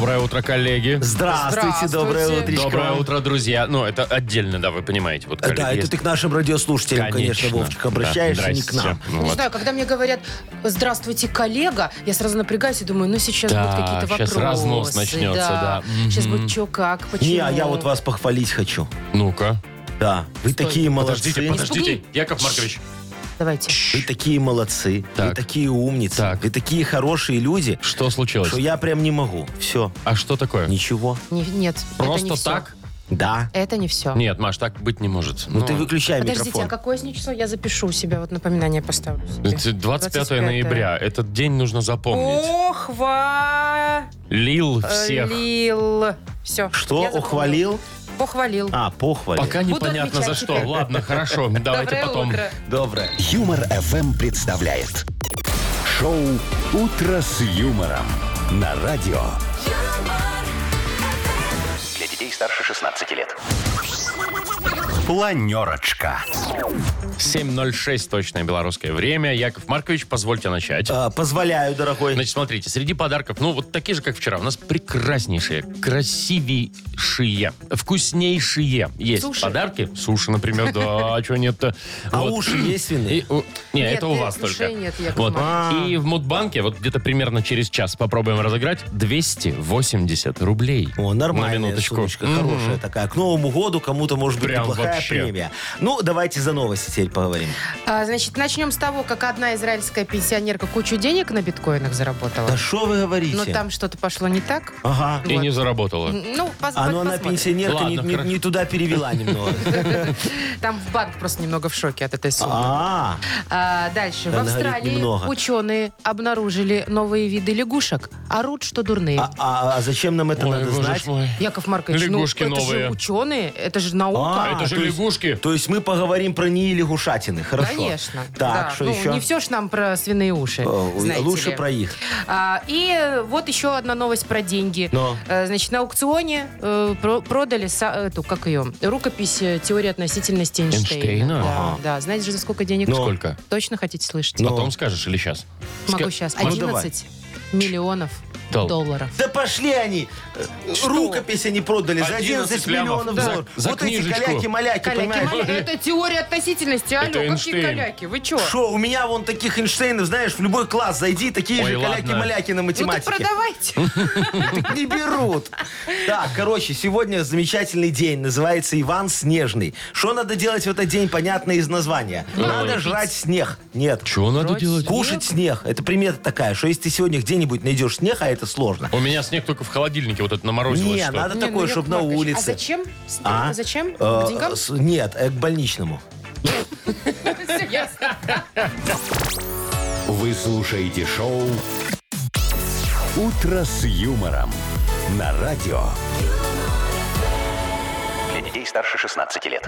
Доброе утро, коллеги. Здравствуйте, Здравствуйте. доброе утречко. Доброе утро, друзья. Ну, это отдельно, да, вы понимаете. Вот, коллеги, Да, это есть. ты к нашим радиослушателям, конечно, Конечно. Вовчик, обращаешься, Да, не к нам. Ну Не вот. знаю, когда мне говорят «Здравствуйте, коллега», я сразу напрягаюсь и думаю, ну сейчас Да, будут какие-то вопросы. разнос начнется, да. Сейчас Мгм. будет что, как, почему. Не, а я вот вас похвалить хочу. Ну-ка. Да, вы Стой. такие молодцы. Подождите, подождите. Яков Маркович. Давайте. Вы такие молодцы, Так. вы такие умницы, Так. вы такие хорошие люди, Что случилось? что я прям не могу. Все, А что такое? ничего. Не- нет, это не Просто всё. так? Да. Это не все. Нет, Маш, так быть не может. Ну, ты выключай Подождите, микрофон. а какое сегодня число? Я запишу у себя, вот напоминание поставлю себе. Это 25 ноября. Этот день нужно запомнить. Ох, ва... Лил всех. Лил. Все. Что, ухвалил? Похвалил. А, похвалил. Пока Буду непонятно за отмечать что. теперь. Ладно, хорошо. Давайте Доброе потом. утро. Доброе. Юмор ФМ представляет. Шоу «Утро с юмором» на радио. Для детей старше 16 лет. Планерочка. 7.06 точное белорусское время. Яков Маркович, позвольте начать. А, позволяю, дорогой. Значит, смотрите, среди подарков, ну, вот такие же, как вчера, у нас прекраснейшие, красивейшие, вкуснейшие есть Суши? подарки. Суши, например, да, а что нет-то? А Вот. уши есть свиные? И, у- не, Нет, это у э, вас ушей только. нет, Яков вот. Маркович. И в Мудбанке, вот где-то примерно через час попробуем разыграть, 280 рублей. О, На нормальная минуточку. сумочка, Мгм. хорошая такая. К Новому году кому-то может быть Прям неплохая премия. Ну, давайте за новости теперь поговорим. А, значит, начнем с того, как одна израильская пенсионерка кучу денег на биткоинах заработала. Да что вы говорите? Но там что-то пошло не так. Ага. И Вот. не заработала. Ну, пос- А ну она посмотрим. пенсионерка не, Ладно, не- хорошо. не туда перевела немного. Там в банк просто немного в шоке от этой суммы. А, А, дальше. Она в говорит, Австралии немного. ученые обнаружили новые виды лягушек. Орут, что дурные. а, а- а зачем нам это Ой, надо боже знать? мой. Яков Маркович, Лягушки ну, это новые. же ученые, это же наука. А, Это же то лягушки. То есть мы поговорим про НИИ лягушатины, хорошо? Конечно. Так, да. что ну, еще? Не все ж нам про свиные уши. О, знаете Лучше ли. про их. А, и э, вот еще одна новость про деньги. Но. Э, Значит, на аукционе э, про- продали са- эту, как ее, рукопись э, теории относительности Эйнштейна. Эйнштейна? Да, Ага. да. Знаете же, за сколько денег? Но. Сколько? Точно хотите слышать? Ну. Потом скажешь или сейчас? Могу сейчас. Ну, 11 миллионов Дол- долларов. Да пошли они. Э, Что? Рукопись они продали за 11 11 лямов. миллионов Да. долларов. За вот эти книжечку. каляки-маляки, Каляки, понимаешь? маляки, это теория относительности. Алло, Это какие Эйнштейн. каляки? Вы что? Шо, у меня вон таких Эйнштейнов, знаешь, в любой класс зайди, такие Ой, же каляки-маляки на Ну так математике. продавайте. Не берут. Так, короче, сегодня замечательный день. Называется Иван Снежный. Что надо делать в этот день, понятно из названия. Надо жрать снег. Нет. Чего надо делать? Кушать снег. Это примета такая, что если ты сегодня где-нибудь найдешь снег, а это сложно. У меня снег только в холодильнике, вот это наморозилось. Не, что. надо Не, ну, такое, Яков чтобы на Маркович, улице. А зачем? А? Зачем? Э, К деньгам? с- Нет, э, к больничному. Всё ясно. Вы слушаете шоу «Утро с юмором» на радио. Для детей старше 16 лет.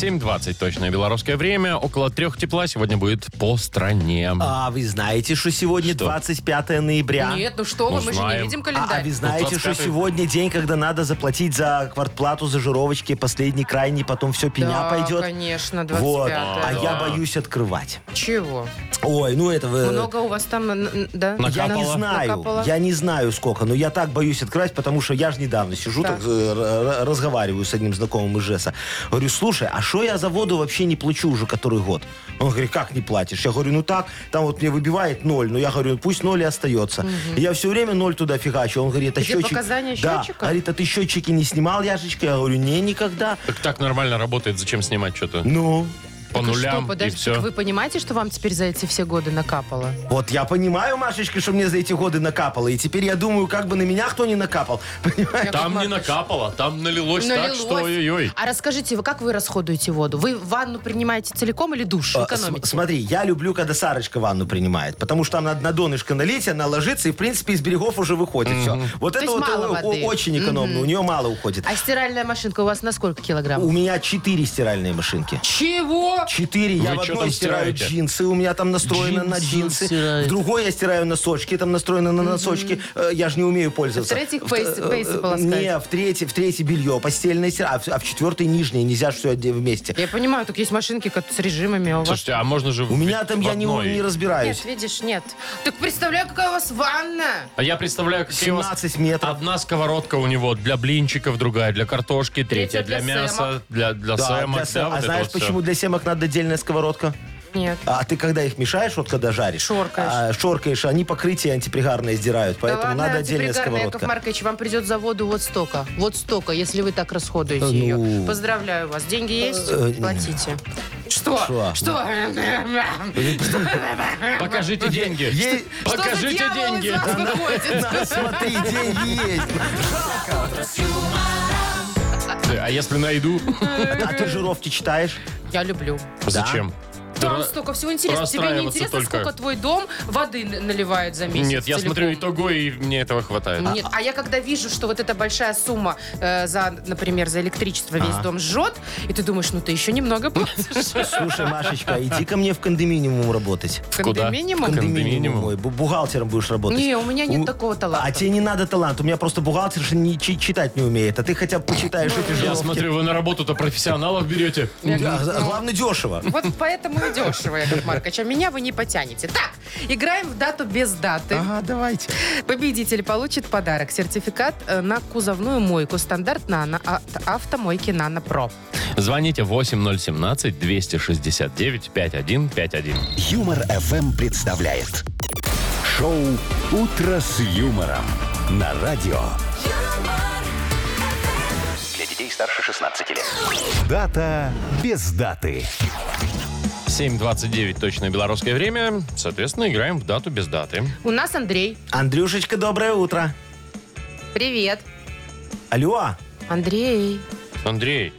7.20 точное белорусское время. Около трех тепла сегодня будет по стране. А вы знаете, что сегодня Что? 25 ноября? Нет, ну что вы, Ну, мы же не знаем. видим А, а календарь. вы знаете, что 25-й. сегодня день, когда надо заплатить за квартплату, за жировочки, последний, крайний, потом все пеня да, пойдет? конечно, 25 Вот. А да. я боюсь открывать. Чего? Ой, ну это вы... Много у вас там, н- н- да? Я не Накапало? знаю, Накапало? я не знаю сколько, но я так боюсь открывать, потому что я же недавно сижу, Так. так, э, р- р- разговариваю с одним знакомым из ЖЭСа. Говорю, слушай, а что я за воду вообще не плачу уже который год? Он говорит, как не платишь? Я говорю, ну так, там вот мне выбивает ноль, но я говорю, пусть ноль и остается. И я все время ноль туда фигачу. Он говорит, а Где счетчик... показания да. счетчика? Говорит, а ты счетчики не снимал, Яшечка? Я говорю, не, никогда. Так так нормально работает, зачем снимать что-то? Ну, По Так а нулям что, и все. так вы понимаете, что вам теперь за эти все годы накапало? вот я понимаю, Машечка, что мне за эти годы накапало. И теперь я думаю, как бы на меня кто не накапал. Понимаешь? Яков Там не накапало, там налилось, так, Налилось. что ой-ой-ой. А расскажите, вы как вы расходуете воду? Вы ванну принимаете целиком или душ? А, Экономите? см- Смотри, я люблю, когда Сарочка ванну принимает, потому что там надо на донышко налить, она ложится и, в принципе, из берегов уже выходит. Все. Вот То это вот мало о- о- воды. очень экономно, у нее мало уходит. А стиральная машинка у вас на сколько килограмм? У меня четыре стиральные машинки. Чего? Четыре. Я Вы в чё одной там стираю стираете? джинсы, у меня там настроено на Джинсы джинсы. стираете. В другой я стираю носочки, там настроено на носочки. Э, Я же не умею пользоваться. В-третьих, т- пейсы- э, пейсы полоскать. Не, в третий, в третий белье, постельное стираю, а в, а в четвертый нижнее. Нельзя все вместе. Я понимаю, тут есть машинки как с режимами, а у вас... Слушайте, а можно же У меня там я не, не разбираюсь. Нет, видишь, нет. Так представляю, какая у вас ванна. А я представляю, какие у вас 17 метров. Одна сковородка у него для блинчиков, другая для картошки, третья, Третья для, для мяса, для, для Да, сэмок. для да, сэм- вот а знаешь, почему для семок надо отдельная сковородка? Нет. А ты когда их мешаешь, вот когда жаришь, Шоркаешь. а, шоркаешь, они покрытие антипригарное сдирают, поэтому да ладно, надо отдельная антипригарная, Яков сковородка. Маркович, вам придет за воду вот столько. Вот столько, если вы так расходуете Ну. ее. Поздравляю вас. Деньги есть? Э, Платите. Что? Шо? Что? Покажите деньги. Ей- Что Покажите деньги. смотри, деньги есть. А если найду? А ты жировки читаешь? Я люблю. Зачем? Там Ра- столько всего интересного. Тебе не интересно, только. сколько твой дом воды наливает за месяц? Нет, я целиком? смотрю итого, и мне этого хватает. Нет, а я когда вижу, что вот эта большая сумма э, за, например, за электричество весь дом жжет, и ты думаешь, ну ты еще немного платишь. Слушай, Машечка, иди ко мне в кондоминиум работать. Куда? Кондоминиум? Кондоминиум. мой. Бу- Бухгалтером будешь работать. Не, у меня нет такого таланта. А тебе не надо талант. У меня просто бухгалтерша не чи- читать не умеет. А ты хотя бы почитаешь эти Я жировки. смотрю, вы на работу-то профессионалов берете. Главное, дешево. Вот поэтому и дешево, Яков Маркович. А меня вы не потянете. Так, играем в дату без даты. Ага, давайте. Победитель получит подарок. Сертификат э, на кузовную мойку стандарт «Нано» от автомойки «Нано Про». Звоните 8017-269-5151. Юмор FM представляет шоу Утро с юмором на радио. Для детей старше 16 лет. Дата без даты. 7.29 точное белорусское время. Соответственно, играем в дату без даты. У нас Андрей. Андрюшечка, доброе утро. Привет. Алло, Андрей. Андрей,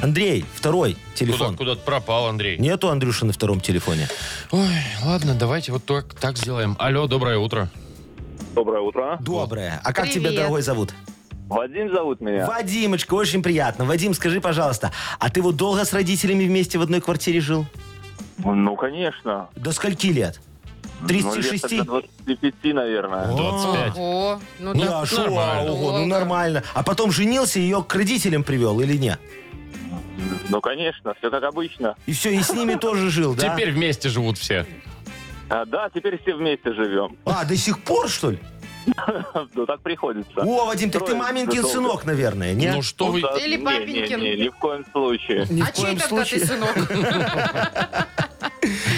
Андрей, второй куда, телефон. куда-то пропал, Андрей. Нету Андрюши на втором телефоне. Ой, ладно, давайте вот так, так сделаем. Алло, доброе утро. Доброе утро. Доброе. А как Привет. тебя, дорогой, зовут? Вадим зовут меня. Вадимочка, очень приятно. Вадим, скажи, пожалуйста, а ты вот долго с родителями вместе в одной квартире жил? Ну, конечно. До скольки лет? Ну, лет 36? тогда 25, наверное. 25. О, ну Ну, да. а шо, нормально. ого, ну нормально. А потом женился, ее к родителям привел или нет? Ну, конечно, все как обычно. И все, и с ними тоже жил, да? Теперь вместе живут все. А, да, теперь все вместе живем. А, до сих пор, что ли? Ну, так приходится. О, Вадим, так ты долго. сынок, наверное, не? Ну что вы... Да, Или не, папенькин. Не, не, ни в коем случае. Ни А чей коем тогда ты случае. сынок?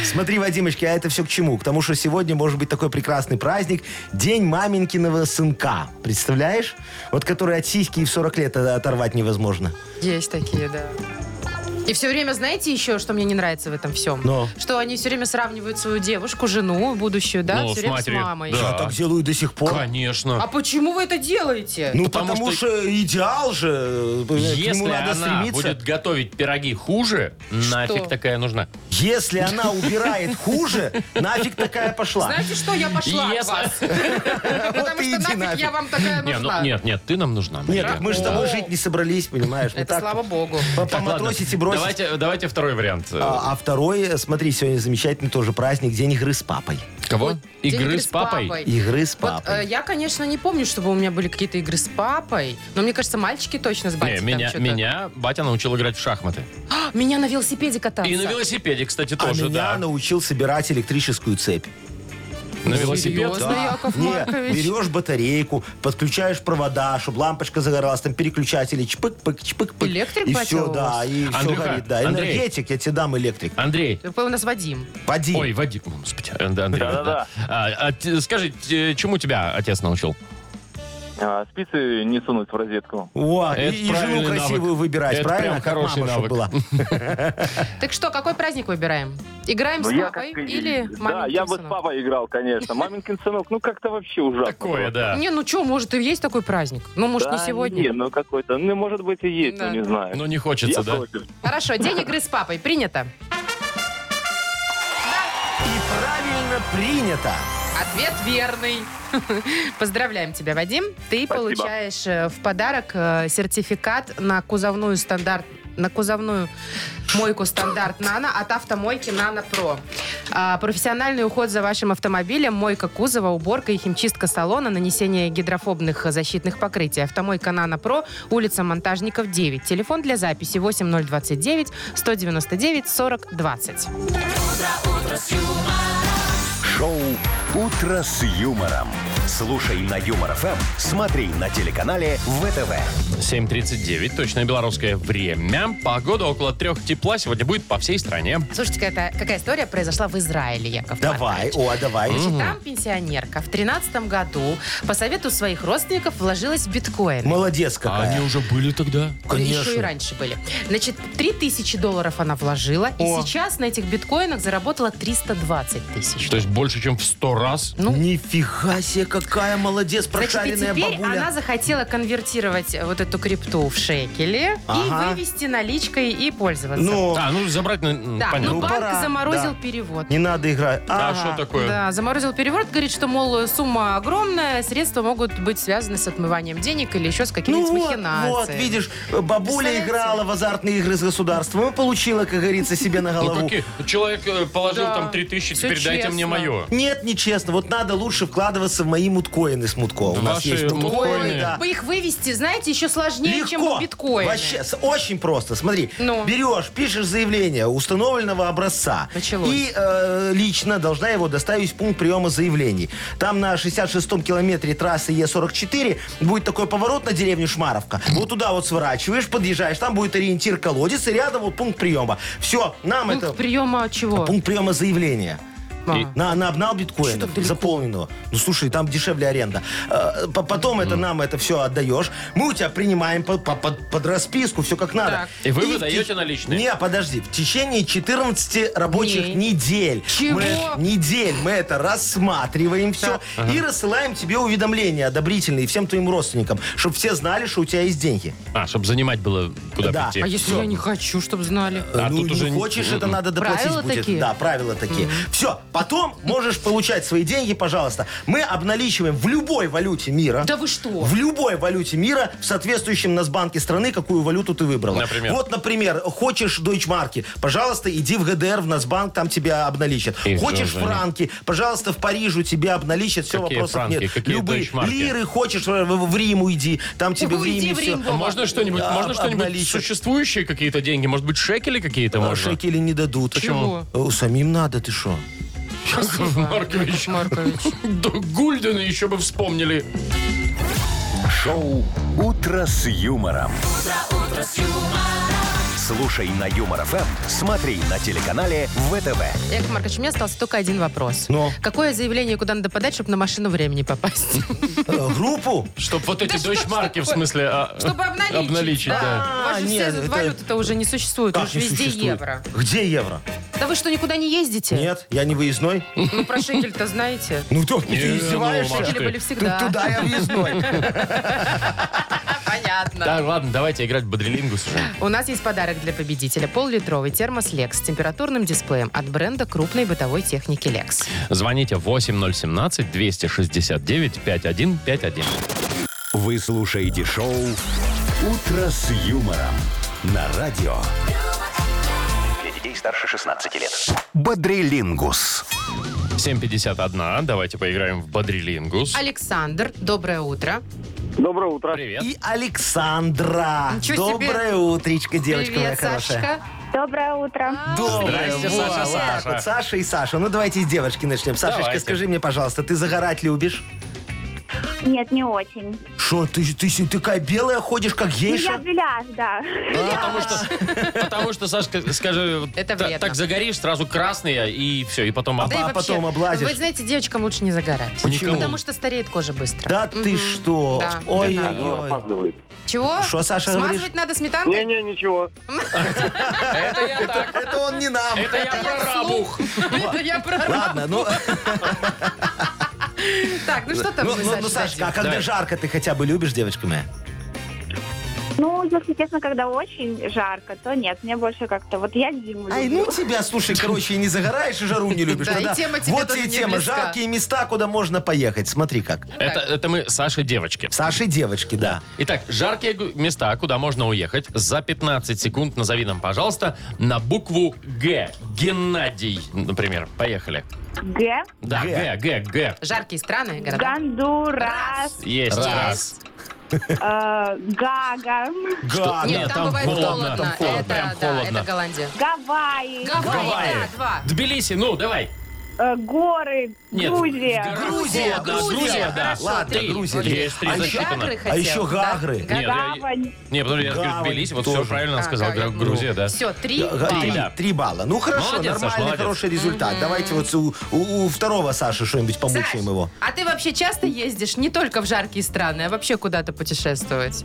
Смотри, Вадимочка, а это все к чему? К тому, что сегодня может быть такой прекрасный праздник День маменькиного сынка. Представляешь? Вот который от сиськи и в 40 лет оторвать невозможно. Есть такие, да. И все время, знаете еще, что мне не нравится в этом всем? Но. Что они все время сравнивают свою девушку, жену, будущую, да, Ну, все с время матерью. с мамой. Да. Я так делаю до сих пор. Конечно. А почему вы это делаете? Ну, Потому потому, что- что... идеал же, э, к нему Если надо она стремиться. будет готовить пироги хуже, нафиг такая нужна. Если она убирает хуже, нафиг такая пошла. Знаете что, я пошла от вас. Потому и что иди нафиг нафиг. я вам такая Не, ну, нужна. нет, нет, ты нам нужна. Нет, Мария. так мы же с тобой жить не собрались, понимаешь? Это так слава богу. по- Так, ладно. Поматросить и бросить. Давайте, давайте второй вариант. А, а второй, э, смотри, сегодня замечательный тоже праздник, день игры с папой. Кого? День Игры с папой? Игры с Вот папой. э, я, конечно, не помню, чтобы у меня были какие-то игры с папой, но мне кажется, мальчики точно с Не, батей там меня, что-то. меня батя научил играть в шахматы. А, меня на велосипеде кататься. И на велосипеде, кстати, а тоже, меня да. научил собирать электрическую цепь. На велосипед? Серьезно, Яков Не, Маркович? берешь батарейку, подключаешь провода, чтобы лампочка загоралась, там переключатели, чпык-пык, чпык-пык. Электрик И все, у да, и все Андрюха, горит. Да, Андрей. энергетик, я тебе дам электрик. Андрей. Вы у нас Вадим. Вадим. Ой, Вадим, господи, э, да, Андрей. Да-да-да. А, а т- скажи, т- чему тебя отец научил? А, спицы не сунуть в розетку. О, Это и, и правильный жену красивую навык. выбирать, Это правильно? прям Как хороший мама, навык. была. Так что, какой праздник выбираем? Играем Ну, с я папой как- или Да, маменькин я бы с сынок? папой играл, конечно. Маменькин сынок, ну как-то вообще ужасно. Такое, да. Не, ну что, может, и есть такой праздник? Ну, может, не Да сегодня? Не, ну какой-то, ну может быть и есть, Да. но не знаю. Ну, не хочется, да? против. Хорошо, день игры с папой. Принято. Правильно принято. Ответ верный. Поздравляем тебя, Вадим. Ты Спасибо. получаешь э, в подарок э, сертификат на кузовную стандарт на кузовную мойку стандарт «Нано» от автомойки «Нано Про». А, профессиональный уход за вашим автомобилем, мойка кузова, уборка и химчистка салона, нанесение гидрофобных защитных покрытий. Автомойка «Нано Про», улица Монтажников, 9. Телефон для записи 8029 199 40 20. Шоу «Утро с юмором». Слушай на Юмор ФМ, смотри на телеканале ВТВ. 7.39, точное белорусское время. Погода около трех тепла сегодня будет по всей стране. Слушайте, какая, какая история произошла в Израиле, Яков Давай, Маркович. о, а давай. Значит, там пенсионерка в 13 году по совету своих родственников вложилась в биткоин. Молодец А какая. они уже были тогда? Конечно. Еще и раньше были. Значит, 3000 долларов она вложила, О. и сейчас на этих биткоинах заработала 320 тысяч. То есть больше, чем в сто раз? Ну, Нифига себе, какая молодец, Значит, и прошаренная теперь бабуля. она захотела конвертировать вот эту крипту в шекели Ага. и вывести наличкой и пользоваться. Ну, А, ну забрать, ну, да, понятно. но Ну, банк пора, заморозил да. перевод. не надо играть. А Ага. что такое? Да, заморозил перевод, говорит, что, мол, сумма огромная, средства могут быть связаны с отмыванием денег или еще с Ну какими-нибудь вот, махинациями. вот, видишь, бабуля Представляете? играла в азартные игры с государством и получила, как говорится, себе на Ну голову. какие? Человек э, положил Да, там 3000, всё теперь дайте мне честно. мое. Нет, нечестно. Вот надо лучше вкладываться в мои муткоины с мутко. У нас Ваши есть муткоины, муткоины? да. Бы их вывести, знаете, еще сложнее, чем Легко. биткоины. Вообще, с- очень просто. Смотри, Ну. берешь, пишешь заявление установленного образца. Началось. И э, лично должна его доставить в пункт приема заявлений. Там на 66-м километре трассы Е44 будет такой поворот на деревню Шмаровка. Вот туда вот сворачиваешь, подъезжаешь, там будет ориентир колодец, и рядом вот пункт приема. Все, нам Пункт это... приема чего? Пункт приема заявления. На, на обнал биткоинов, заполненного. Ну, слушай, там дешевле аренда. Э, по- Потом это нам это все отдаешь. Мы у тебя принимаем по- по- под, под расписку, все как надо. Так. И вы в выдаете те- наличные? Не, подожди. В течение 14 рабочих Дней. недель. Чего? Мы, недель мы это рассматриваем все и рассылаем тебе уведомления одобрительные всем твоим родственникам, чтобы все знали, что у тебя есть деньги. А, чтобы занимать было куда Да. прийти. А если я не хочу, чтобы знали? А ну, тут не уже не- хочешь, это надо доплатить Правила будет. такие? Да, правила такие. Все, потом можешь получать свои деньги, пожалуйста. Мы обналичиваем в любой валюте мира. Да вы что? В любой валюте мира, в соответствующем Нацбанке страны, какую валюту ты выбрала. Например? Вот, например, хочешь дойчмарки, пожалуйста, иди в ГДР, в Нацбанк, там тебя обналичат. И хочешь же франки, пожалуйста, в Парижу тебя обналичат, все, Какие вопросов франки? нет. Какие Любые дойчмарки? лиры, хочешь в, в- в Рим уйди, там тебе в Риме в все. Рим, А Вова. можно что-нибудь, Да, можно что-нибудь существующие какие-то деньги? Может быть, шекели какие-то можно? Шекели не дадут. Почему? Э, Самим надо, ты что? Спасибо, Маркович. Яков Маркович. Да Гульдена еще бы вспомнили. Шоу «Утро с юмором». Слушай на Юмор ФМ, смотри на телеканале ВТВ. Яков Маркович, у меня остался только один вопрос. Ну? Какое заявление куда надо подать, чтобы на машину времени попасть? Э, Группу? Чтоб вот эти Да что дойчмарки, в такое? смысле, а, Чтобы обналичить. обналичить, да. А, все нет, это- валюты-то уже не существуют, Как уж не везде существует? евро. Где евро? Да вы что, никуда не ездите? Нет, я не выездной. Ну, про шекель-то знаете. Ну, то, Не, ты ну, издеваешься? Маш, Шекели ты. были всегда. Туда я въездной. Понятно. Да, ладно, давайте играть в бодрилингус уже. У нас есть подарок для победителя. Пол-литровый термос Lex с температурным дисплеем от бренда крупной бытовой техники Lex. Звоните 8017-269-5151. Вы слушаете шоу «Утро с юмором» на радио. Для детей старше 16 лет. Бодрилингус. 751. Давайте поиграем в бодрилингус. Александр, доброе утро. Доброе утро. Привет. И Александра. Ничего себе. Доброе утречко, девочка моя Привет, хорошая. Сашка. Доброе утро. Доброе. Здрасте, Саша, вот так Саша. вот, Саша и Саша. Ну, давайте с девочки начнем. Сашечка, Давайте. скажи мне, пожалуйста, ты загорать любишь? Нет, не очень. Что, ты, ты, ты такая белая ходишь, как Ну, я гейша? беляш, да. Потому что, потому что, Сашка, скажи, Это та- вредно. так загоришь, сразу красные, и все, и потом... А Да и а вообще, потом облазишь. Вы знаете, девочкам лучше не загорать. Почему? Потому что стареет кожа быстро. Да ты что? Да, Ой, да. ой, ой. Опаздывает. Чего? Что, Саша, Смазывать говоришь? надо сметанкой? Не-не, ничего. Это я так. Это он не нам. Это я про рабух. Это я про... Ладно, ну, Так, ну что там ну, ну, Саша, ну, Сашка, а когда Давай. жарко, ты хотя бы любишь, девочка моя? Ну, если честно, когда очень жарко, то нет, мне больше как-то... Вот я зиму Ай, люблю. ну тебя, слушай, короче, и не загораешь, и жару не любишь. Да, и Тогда тема тебе вот тоже не тема. близка. Жаркие места, куда можно поехать. Смотри как. Это, это мы Саши девочки. Саши девочки, да. Итак, жаркие гу- места, куда можно уехать. За 15 секунд назови нам, пожалуйста, на букву Г. Геннадий, например. Поехали. Г. Да, Г. Г, Г. Жаркие страны, города. Гондурас. Есть. Раз. э, Гага. Нет, там, бывает холодно, холодно. там холодно, это, прям да, холодно. это Голландия. Гавайи. Гавайи, Гавайи. да, два. Тбилиси, ну, давай. Э, Горы. Нет, Грузия. Грузия, холодно, Грузия. Грузия, да. Хорошо, Ладно, Три. Грузия. Есть три А еще засчитано. Гагры А хотел, еще да? Гагры. Нет, я- Гавань. Не, подожди, я Гавань Тбилиси, вот тоже. все правильно А, сказал. как я Гру- Грузия, да. Все, три Г- балла. Три, да. три балла. Ну хорошо, Молодец, Саш, нормальный, молодец. хороший результат. Давайте вот у, у- у второго Саши что-нибудь помучаем Саш, его. а ты вообще часто ездишь не только в жаркие страны, а вообще куда-то путешествовать?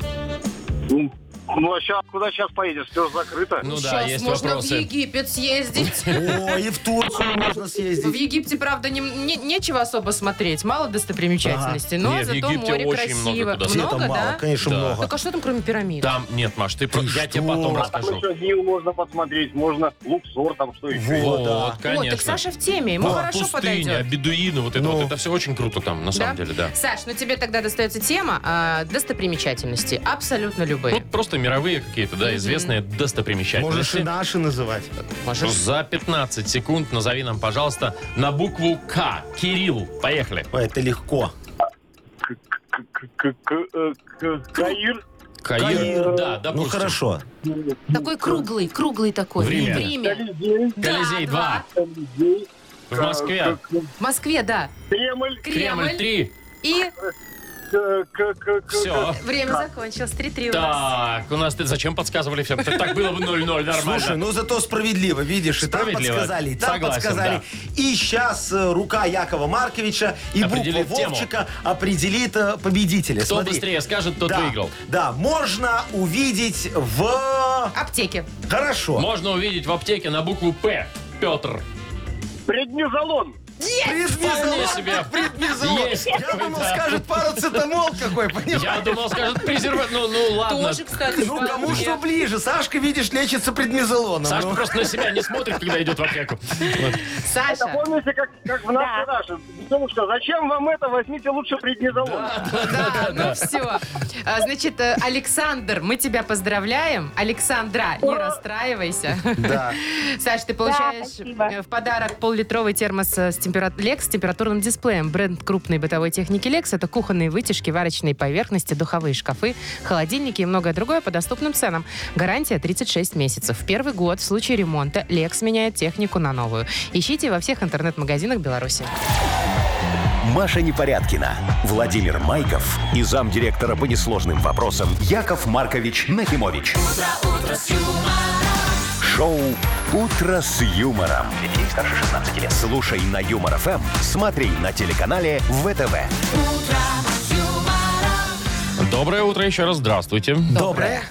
Ну, а сейчас, куда сейчас поедешь? Все закрыто. Ну да, Сейчас есть можно в вопросы. Египет съездить. О, и в Турцию можно В съездить. Египте, правда, не- не- нечего особо смотреть, мало достопримечательностей, но Не, в зато Египте море очень много красиво. куда Где Много, там мало? да? Конечно, Да. много. Так а что там кроме пирамид? Там, нет, Маш, ты, про- я тебе потом что? Там расскажу. еще Нил можно посмотреть, можно Луксор, там что еще. Вот, Вот, да. О, конечно. так Саша в теме, ему Вот, хорошо пустыня, подойдет. бедуины, вот это Ну. вот, это все очень круто там, на самом деле, да. Саш, ну тебе тогда достается тема а, достопримечательности. Абсолютно любые. Вот просто мировые какие-то, да, известные Можешь и достопримечательности. наши называть. Можешь. За 15 секунд назови нам, пожалуйста, на букву К. Кирилл. Поехали. Ой, это легко. Каир. Каир. Каир. Да, допустим. Ну хорошо. Такой круглый, круглый такой. В Риме. В Риме. Колизей. Колизей Да, 2. Колизей. В Москве. В Москве, да. Кремль. Кремль 3. И К- к- к- к- Все. время закончилось. 3-3 у нас. Так, у нас ты зачем подсказывали всем? Так было бы 0-0, нормально. Слушай, ну зато справедливо, видишь, и там Справедливо. подсказали, и там Согласен, подсказали. И сейчас рука Якова Марковича и буква Определит тему. Вовчика определит э, победителя. Кто Смотри. быстрее скажет, тот да, выиграл. Да, можно увидеть в... Аптеки. Хорошо. Можно увидеть в аптеке на букву П. Петр. Преднизолон. Преднизолон, себе. как преднизолон. Есть Я такой, думал, да. скажет парацетамол какой, понимаешь? Я думал, скажет презерватив. Ну, ну ладно. Тоже, кстати, Ну, вполне. кому что ближе. Сашка, видишь, лечится преднизолоном. Сашка Ну. просто на себя не смотрит, когда идет в аптеку. Вот. Саша. Помните, как, как в нас наши? Девушка, зачем вам это? Возьмите лучше преднизолон. Да, ну все. Значит, э, Александр, мы тебя поздравляем. Александра, не расстраивайся. Да. Саш, ты получаешь спасибо. э, в подарок поллитровый термос э, с температ... Lex с температурным дисплеем. Бренд крупной бытовой техники Lex это кухонные вытяжки, варочные поверхности, духовые шкафы, холодильники и многое другое по доступным ценам. Гарантия 36 месяцев. В первый год в случае ремонта Lex меняет технику на новую. Ищите во всех интернет-магазинах Беларуси. Маша Непорядкина, Владимир Майков и замдиректора по несложным вопросам Яков Маркович Нахимович. Шоу Утро с юмором. Для детей старше 16 лет. Слушай на юмор ФМ, смотри на телеканале ВТВ. Доброе утро еще раз, здравствуйте. Доброе.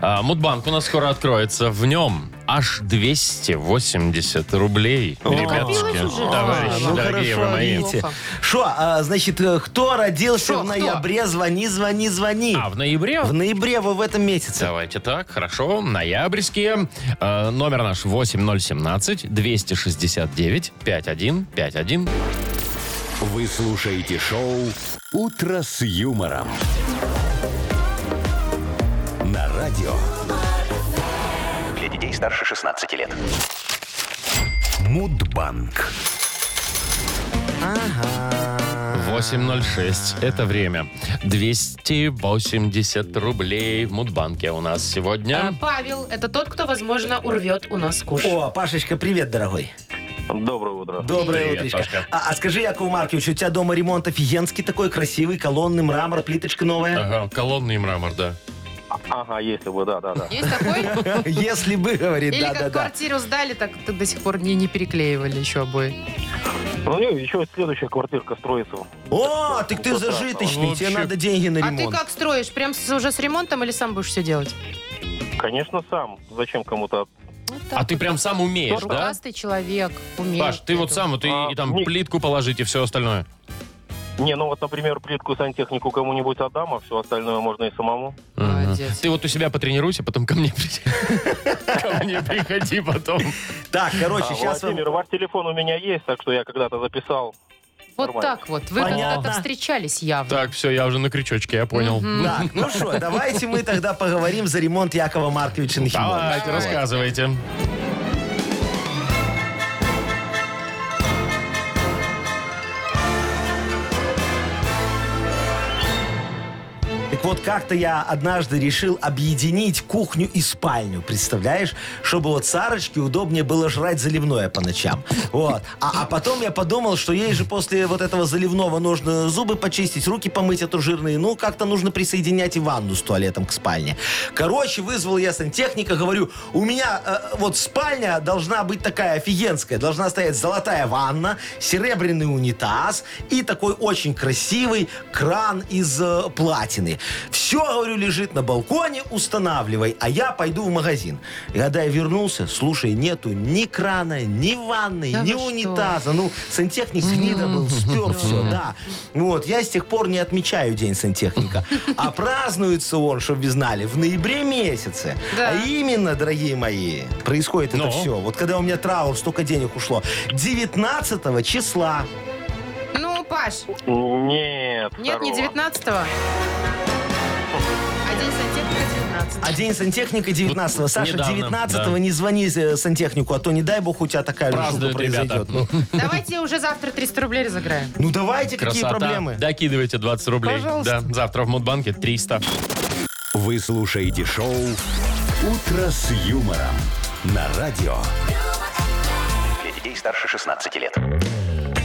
А, Мудбанк у нас скоро откроется. В нем аж 280 рублей, ребятушки. Накопилось уже? Товарищи, ну дорогие хорошо, вы мои. видите. Шо, а, значит, э, кто родился Шо, в кто? ноябре, звони, звони, звони. А, в ноябре? В ноябре вы в этом месяце. Давайте так, хорошо. Ноябрьские. Э, номер наш 8017-269-5151. Вы слушаете шоу Утро с юмором. Радио. Для детей старше 16 лет. Мудбанк. 8.06. Это время. 280 рублей в Мудбанке у нас А, сегодня. Павел, это тот, кто, возможно, урвет у нас куш. О, Пашечка, привет, дорогой. Доброе утро. Доброе Привет, утречко. Пашка. А, а скажи, Яков Маркович, у тебя дома ремонт офигенский такой, красивый, колонны, мрамор, плиточка новая? Ага, колонный мрамор, да. Ага, если бы, да, да, да. Есть такой? Если бы, говорит, Или как да-да-да. квартиру сдали, так, так до сих пор не, не переклеивали еще обои. Ну, не, еще следующая квартирка строится. О, так ты зажиточный, тебе Вообще. надо деньги на А ты ремонт. как строишь? Прям с- уже с ремонтом или сам будешь все делать? Конечно, сам. Зачем кому-то? Вот А ты прям сам умеешь, да? Рукастый человек, умеет. Паш, ты вот сам, вот и, А, и там не- плитку положить и все остальное. Не, ну вот, например, плитку сантехнику кому-нибудь отдам, а все остальное можно и самому. Молодец. Ты вот у себя потренируйся, потом ко мне приди. Ко мне приходи потом. Так, короче, А, сейчас вам... Владимир, ваш телефон у меня есть, так что я когда-то записал. Вот Нормально. так вот. Вы Понятно. когда-то встречались явно. Так, все, я уже на крючочке, я понял. Так, ну что, давайте мы тогда поговорим за ремонт Якова Марковича Нахимовича. Давайте, рассказывайте. Вот, как-то я однажды решил объединить кухню и спальню, представляешь? Чтобы вот Сарочке удобнее было жрать заливное по ночам. Вот. А, а потом я подумал, что ей же после вот этого заливного нужно зубы почистить, руки помыть, а то жирные. Ну, как-то нужно присоединять и ванну с туалетом к спальне. Короче, вызвал я сантехника, говорю, у меня э, вот спальня должна быть такая офигенская. Должна стоять золотая ванна, серебряный унитаз и такой очень красивый кран из э, платины. Все, говорю, лежит на балконе, устанавливай, а я пойду в магазин. И когда я вернулся, слушай, нету ни крана, ни ванны, Да ни вы что? унитаза. Ну, сантехник гнида был, спер все, да. Вот, я с тех пор не отмечаю День сантехника. А празднуется он, чтобы вы знали, в ноябре месяце. Да. А именно, дорогие мои, происходит это Ну? все. Вот когда у меня траур, столько денег ушло. 19 числа. Ну, Паш, Нет, нет, не второго. 19-го. А день сантехника 19 А день сантехника 19 Саша, недавно, 19 да. не звони э, сантехнику, а то, не дай бог, у тебя такая же штука Празднуют ребята. произойдет. Ну, Давайте уже завтра 300 рублей разыграем. ну, давайте, какие Красота. проблемы? Докидывайте 20 рублей. Пожалуйста. Да, завтра в Мудбанке 300. Вы слушаете шоу «Утро с юмором» на радио. Для детей старше 16 лет.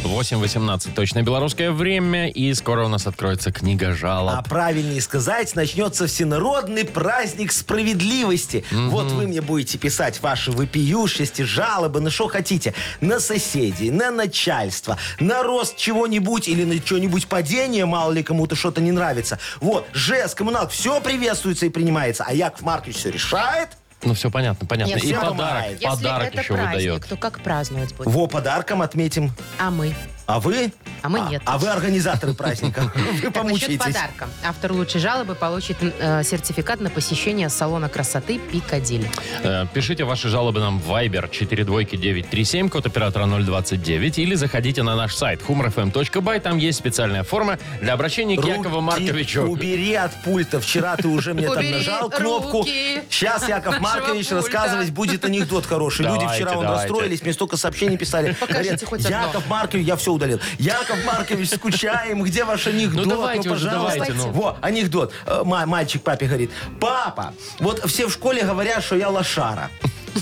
8.18 точно белорусское время, и скоро у нас откроется книга А жалоб. правильнее сказать, начнется всенародный праздник справедливости. Вот вы мне будете писать ваши вопиющести, жалобы, на что хотите. На соседей, на начальство, на рост чего-нибудь или на что-нибудь падение, мало ли кому-то что-то не нравится. Вот, ЖЭС, коммунал, все приветствуется и принимается. А Яков Маркович все решает. Ну, все понятно, понятно. Нет, и всё подарок. Если подарок это еще праздник, выдает. то как праздновать будет? Во, подарком отметим. А мы? А вы? А мы нет. А вы организаторы праздника. Вы помучаетесь. подарка. Автор лучшей жалобы получит э, сертификат на посещение салона красоты Пикадилли. Э, Пишите ваши жалобы нам в Viber 42937, код оператора 029, или заходите на наш сайт humorfm.by. Там есть специальная форма для обращения к Якову Руки Марковичу. Убери от пульта. Вчера ты уже мне там Убери нажал кнопку. руки Сейчас Яков нашего Маркович пульта. рассказывать будет анекдот хороший. Люди Давайте, вчера давайте. расстроились, мне столько сообщений писали. Покажите хоть одно. Яков Маркович, я все удалил. Яков Маркович, скучаем, где ваш анекдот? Ну, давайте уже, пожалуйста. давайте, ну. Во, анекдот. Э, ма- Мальчик папе говорит, папа, вот все в школе говорят, что я лошара.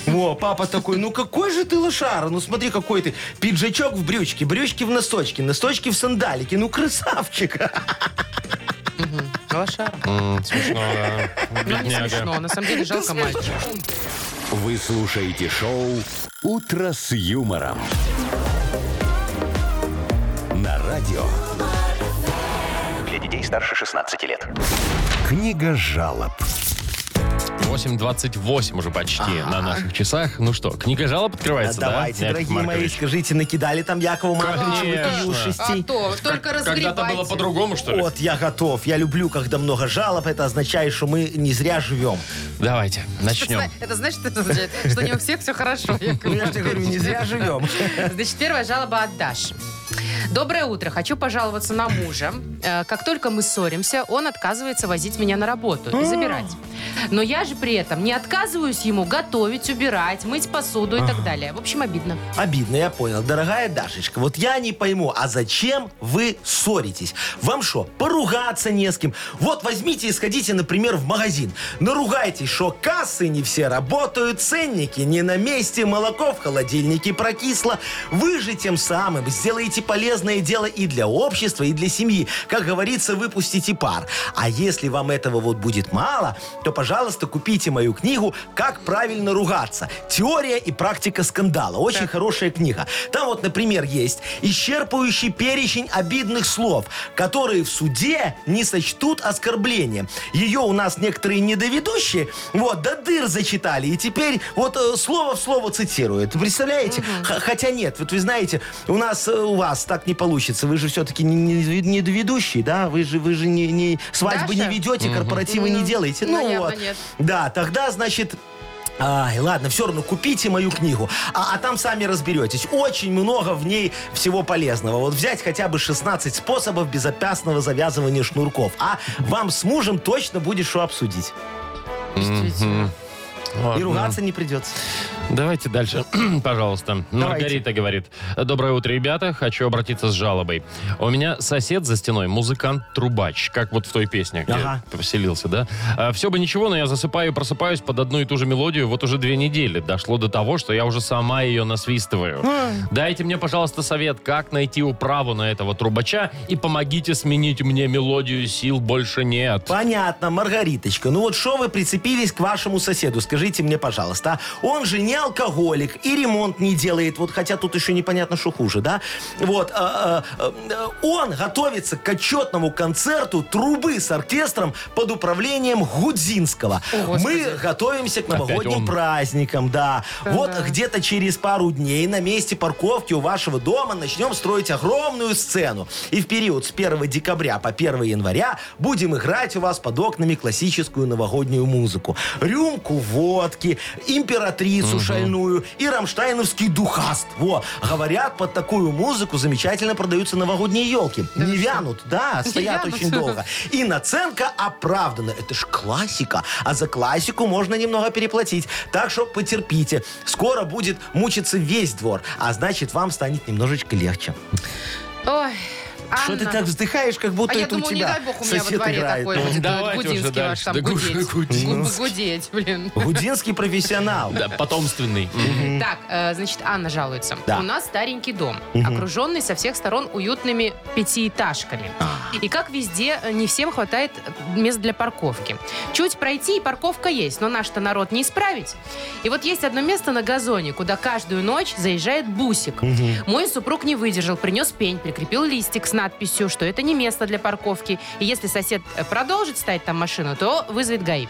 Во, папа такой, ну какой же ты лошара? Ну смотри, какой ты. Пиджачок в брючке, брючки в носочки, носочки в сандалике. Ну красавчик. Лошара. Смешно, да. Ну, не смешно. На самом деле жалко мальчика. Вы слушаете шоу «Утро с юмором». Радио. Для детей старше 16 лет. Книга жалоб. 8.28 уже почти на наших часах. Ну что, книга жалоб открывается, да? Давайте, Яков дорогие мои, Маркович? скажите, накидали там Якову Марковичу Конечно. А то, только разгребайте. Когда-то было по-другому, что ли? Вот, я готов. Я люблю, когда много жалоб. Это означает, что мы не зря живем. Давайте, начнем. Это значит, это означает, что не у всех все хорошо. Яков Ну, я же говорю, не зря живем. Значит, первая жалоба от Даши. Доброе утро. Хочу пожаловаться на мужа. Э, Как только мы ссоримся, он отказывается возить меня на работу и забирать. Но я же при этом не отказываюсь ему готовить, убирать, мыть посуду и так далее. В общем, обидно. Обидно, я понял. Дорогая Дашечка, вот я не пойму, а зачем вы ссоритесь? Вам что, поругаться не с кем? Вот возьмите и сходите, например, в магазин. Наругайтесь, что кассы не все работают, ценники не на месте, молоко в холодильнике прокисло. Вы же тем самым сделаете полезное дело и для общества, и для семьи. Как говорится, выпустите пар. А если вам этого вот будет мало, то, пожалуйста, купите мою книгу «Как правильно ругаться. Теория и практика скандала». Очень хорошая книга. Там вот, например, есть исчерпывающий перечень обидных слов, которые в суде не сочтут оскорблением. Ее у нас некоторые недоведущие, вот, до дыр зачитали, и теперь вот э, слово в слово цитируют. Представляете? Х- Хотя нет, вот вы знаете, у нас, э, у вас вас так не получится? Вы же все-таки не, не, не ведущий, да? Вы же, вы же не, не свадьбы Даша? не ведете, корпоративы не делаете. ну, Ну вот. нет. Да, тогда, значит... Ай, ладно, все равно купите мою книгу, а, а там сами разберетесь. Очень много в ней всего полезного. Вот взять хотя бы 16 способов безопасного завязывания шнурков. А вам с мужем точно будет что обсудить. Действительно. И Ладно. ругаться не придется. Давайте дальше, пожалуйста. Давайте. Маргарита говорит. Доброе утро, ребята. Хочу обратиться с жалобой. У меня сосед за стеной, музыкант-трубач, как вот в той песне, где Ага. поселился, да? все бы ничего, но я засыпаю и просыпаюсь под одну и ту же мелодию вот уже две недели. Дошло до того, что я уже сама ее насвистываю. Дайте мне, пожалуйста, совет, как найти управу на этого трубача и помогите сменить мне мелодию, сил больше нет. Понятно, Маргариточка. Ну вот что вы прицепились к вашему соседу? Скажите мне, пожалуйста. а? Он же не алкоголик и ремонт не делает. Вот хотя тут еще непонятно, что хуже, да? Вот. а, а, а, он готовится к отчетному концерту трубы с оркестром под управлением Гудзинского. О, Господи. Мы готовимся к новогодним праздникам, да. Вот Да. где-то через пару дней на месте парковки у вашего дома начнем строить огромную сцену. И в период с 1 декабря по 1 января будем играть у вас под окнами классическую новогоднюю музыку. Рюмку водки, императрицу шальную и рамштайновский духаст. Во, говорят, под такую музыку замечательно продаются новогодние елки. Не вянут, да, стоят очень долго. И наценка оправдана. Это ж классика. А за классику можно немного переплатить. Так что потерпите. Скоро будет мучиться весь двор. А значит, вам станет немножечко легче. Ой, Что ты так вздыхаешь, как будто А я это у думаю, не тебя дай бог у меня во сосед дворе играет. такой Ну, будет давайте Гудинский уже ваш дальше. там Да гу- гудеть. Гудинский. Гудеть, блин. Гудинский профессионал. Да, потомственный. Так, э, значит, Анна жалуется. Да. У нас старенький дом, окруженный со всех сторон уютными пятиэтажками. А. И как везде, э, не всем хватает мест для парковки. Чуть пройти, и парковка есть, но наш-то народ не исправить. И вот есть одно место на газоне, куда каждую ночь заезжает бусик. Мой супруг не выдержал, принес пень, прикрепил листик с надписью, что это не место для парковки. И если сосед э, продолжит ставить там машину, то вызовет ГАИ.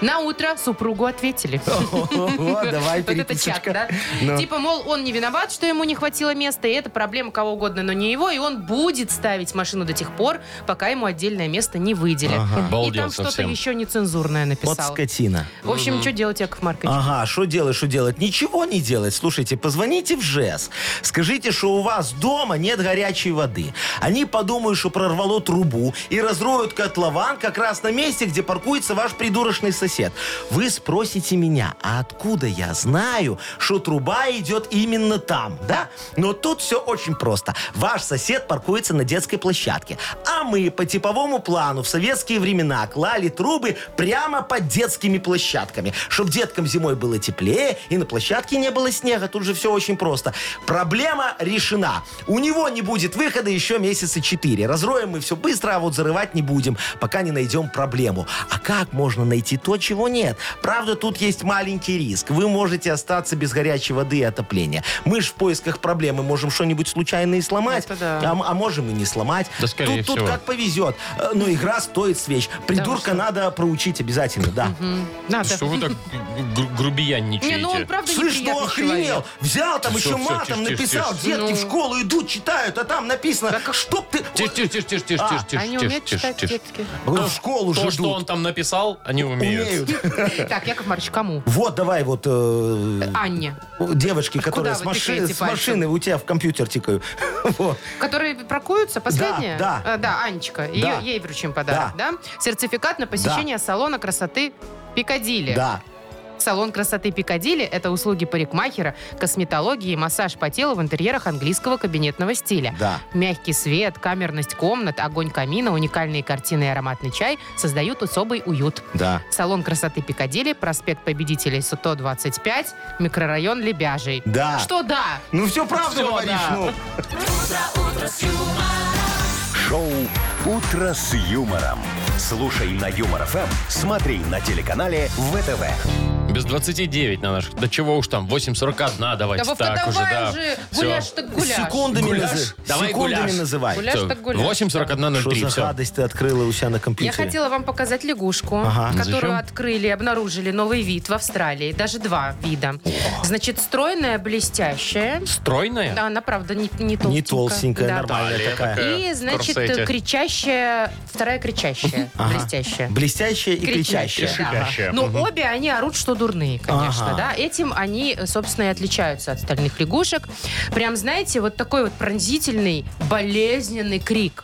На утро супругу ответили. Давай, Вот это чат, да? Ну. Типа, мол, он не виноват, что ему не хватило места, и это проблема кого угодно, но не его, и он будет ставить машину до тех пор, пока ему отдельное место не выделят. И там что-то еще нецензурное Вот написал. скотина. В общем, что делать, Яков Маркович? Ага, что делать, что делать? Ничего не делать. Слушайте, позвоните в ЖЭС. Скажите, что у вас дома нет горячей воды. Они подумают, что прорвало трубу и разроют котлован как раз на месте, где паркуется ваш придурочный сосед. Вы спросите меня, а откуда я знаю, что труба идет именно там, да? Но тут все очень просто. Ваш сосед паркуется на детской площадке, а мы по типовому плану в советские времена клали трубы прямо под детскими площадками, чтобы деткам зимой было теплее и на площадке не было снега. Тут же все очень просто. Проблема решена. У него не будет выхода еще месяца четыре. Разроем мы все быстро, а вот зарывать не будем, пока не найдем проблему. А как можно найти то, чего нет? Правда, тут есть маленький риск. Вы можете остаться без горячей воды и отопления. Мы же в поисках проблемы можем что-нибудь случайно и сломать, Это да. а, а можем и не сломать. Да, скорее тут, тут всего. как повезет. Э, Но игра стоит свеч. Придурка надо проучить обязательно, да. Надо. Что вы так гру- грубиянничаете? Не, ну он правда Слышь, ну неприятный охренел! человек. Взял там еще матом тише, написал, тише. детки Ну. в школу идут, читают, а там написано, Да как- чтоб ты... Тише, тише, тише, тише, тише, тише, тише, Они умеют читать, детки? Ну, в школу То, же что он там написал, они умеют. Умеют. Так, Яков Маркович, кому? Вот, давай вот э, Анне. девочки, которые с, вы маши- тыкаете с пальцем? машины у тебя в компьютер тикают. Вот. Которые паркуются, последняя? да. А, да, Анечка. Ее- Да. Ей вручим подарок, да? Сертификат на посещение салона красоты Пикадилли. Да. Салон красоты Пикадилли – это услуги парикмахера, косметологии и массаж по телу в интерьерах английского кабинетного стиля. Да. Мягкий свет, камерность комнат, огонь камина, уникальные картины и ароматный чай создают особый уют. Да. Салон красоты Пикадилли, проспект Победителей 125, микрорайон Лебяжий. Да. Что да? Ну все правду Всё, говоришь, да. ну. Шоу «Утро с юмором». Слушай на Юмор ФМ, смотри на телеканале ВТВ. Без 29 на наших. Да чего уж там, 8.41, давайте Да, так уже, давай да. уже. Всё. Гуляш так гуляш. Секундами, Гуляш? назы- Давай секундами гуляш. называй. Гуляш Всё. так гуляш. 8.41.03, Что за все. гадость ты открыла у себя на Я компьютере? хотела вам показать лягушку, Ага. которую Зачем? открыли, обнаружили новый вид в Австралии. Даже два вида. Значит, стройная, блестящая. Стройная? Да, она, правда, не, не толстенькая. Не толстенькая, Да. нормальная Талия такая. такая. И, значит, корсете. кричащая, вторая кричащая, Ага. блестящая. Блестящая и кричащая. И шипящая. Но обе они орут, что дурные, конечно, Ага. да. Этим они, собственно, и отличаются от остальных лягушек. Прям, знаете, вот такой вот пронзительный, болезненный крик.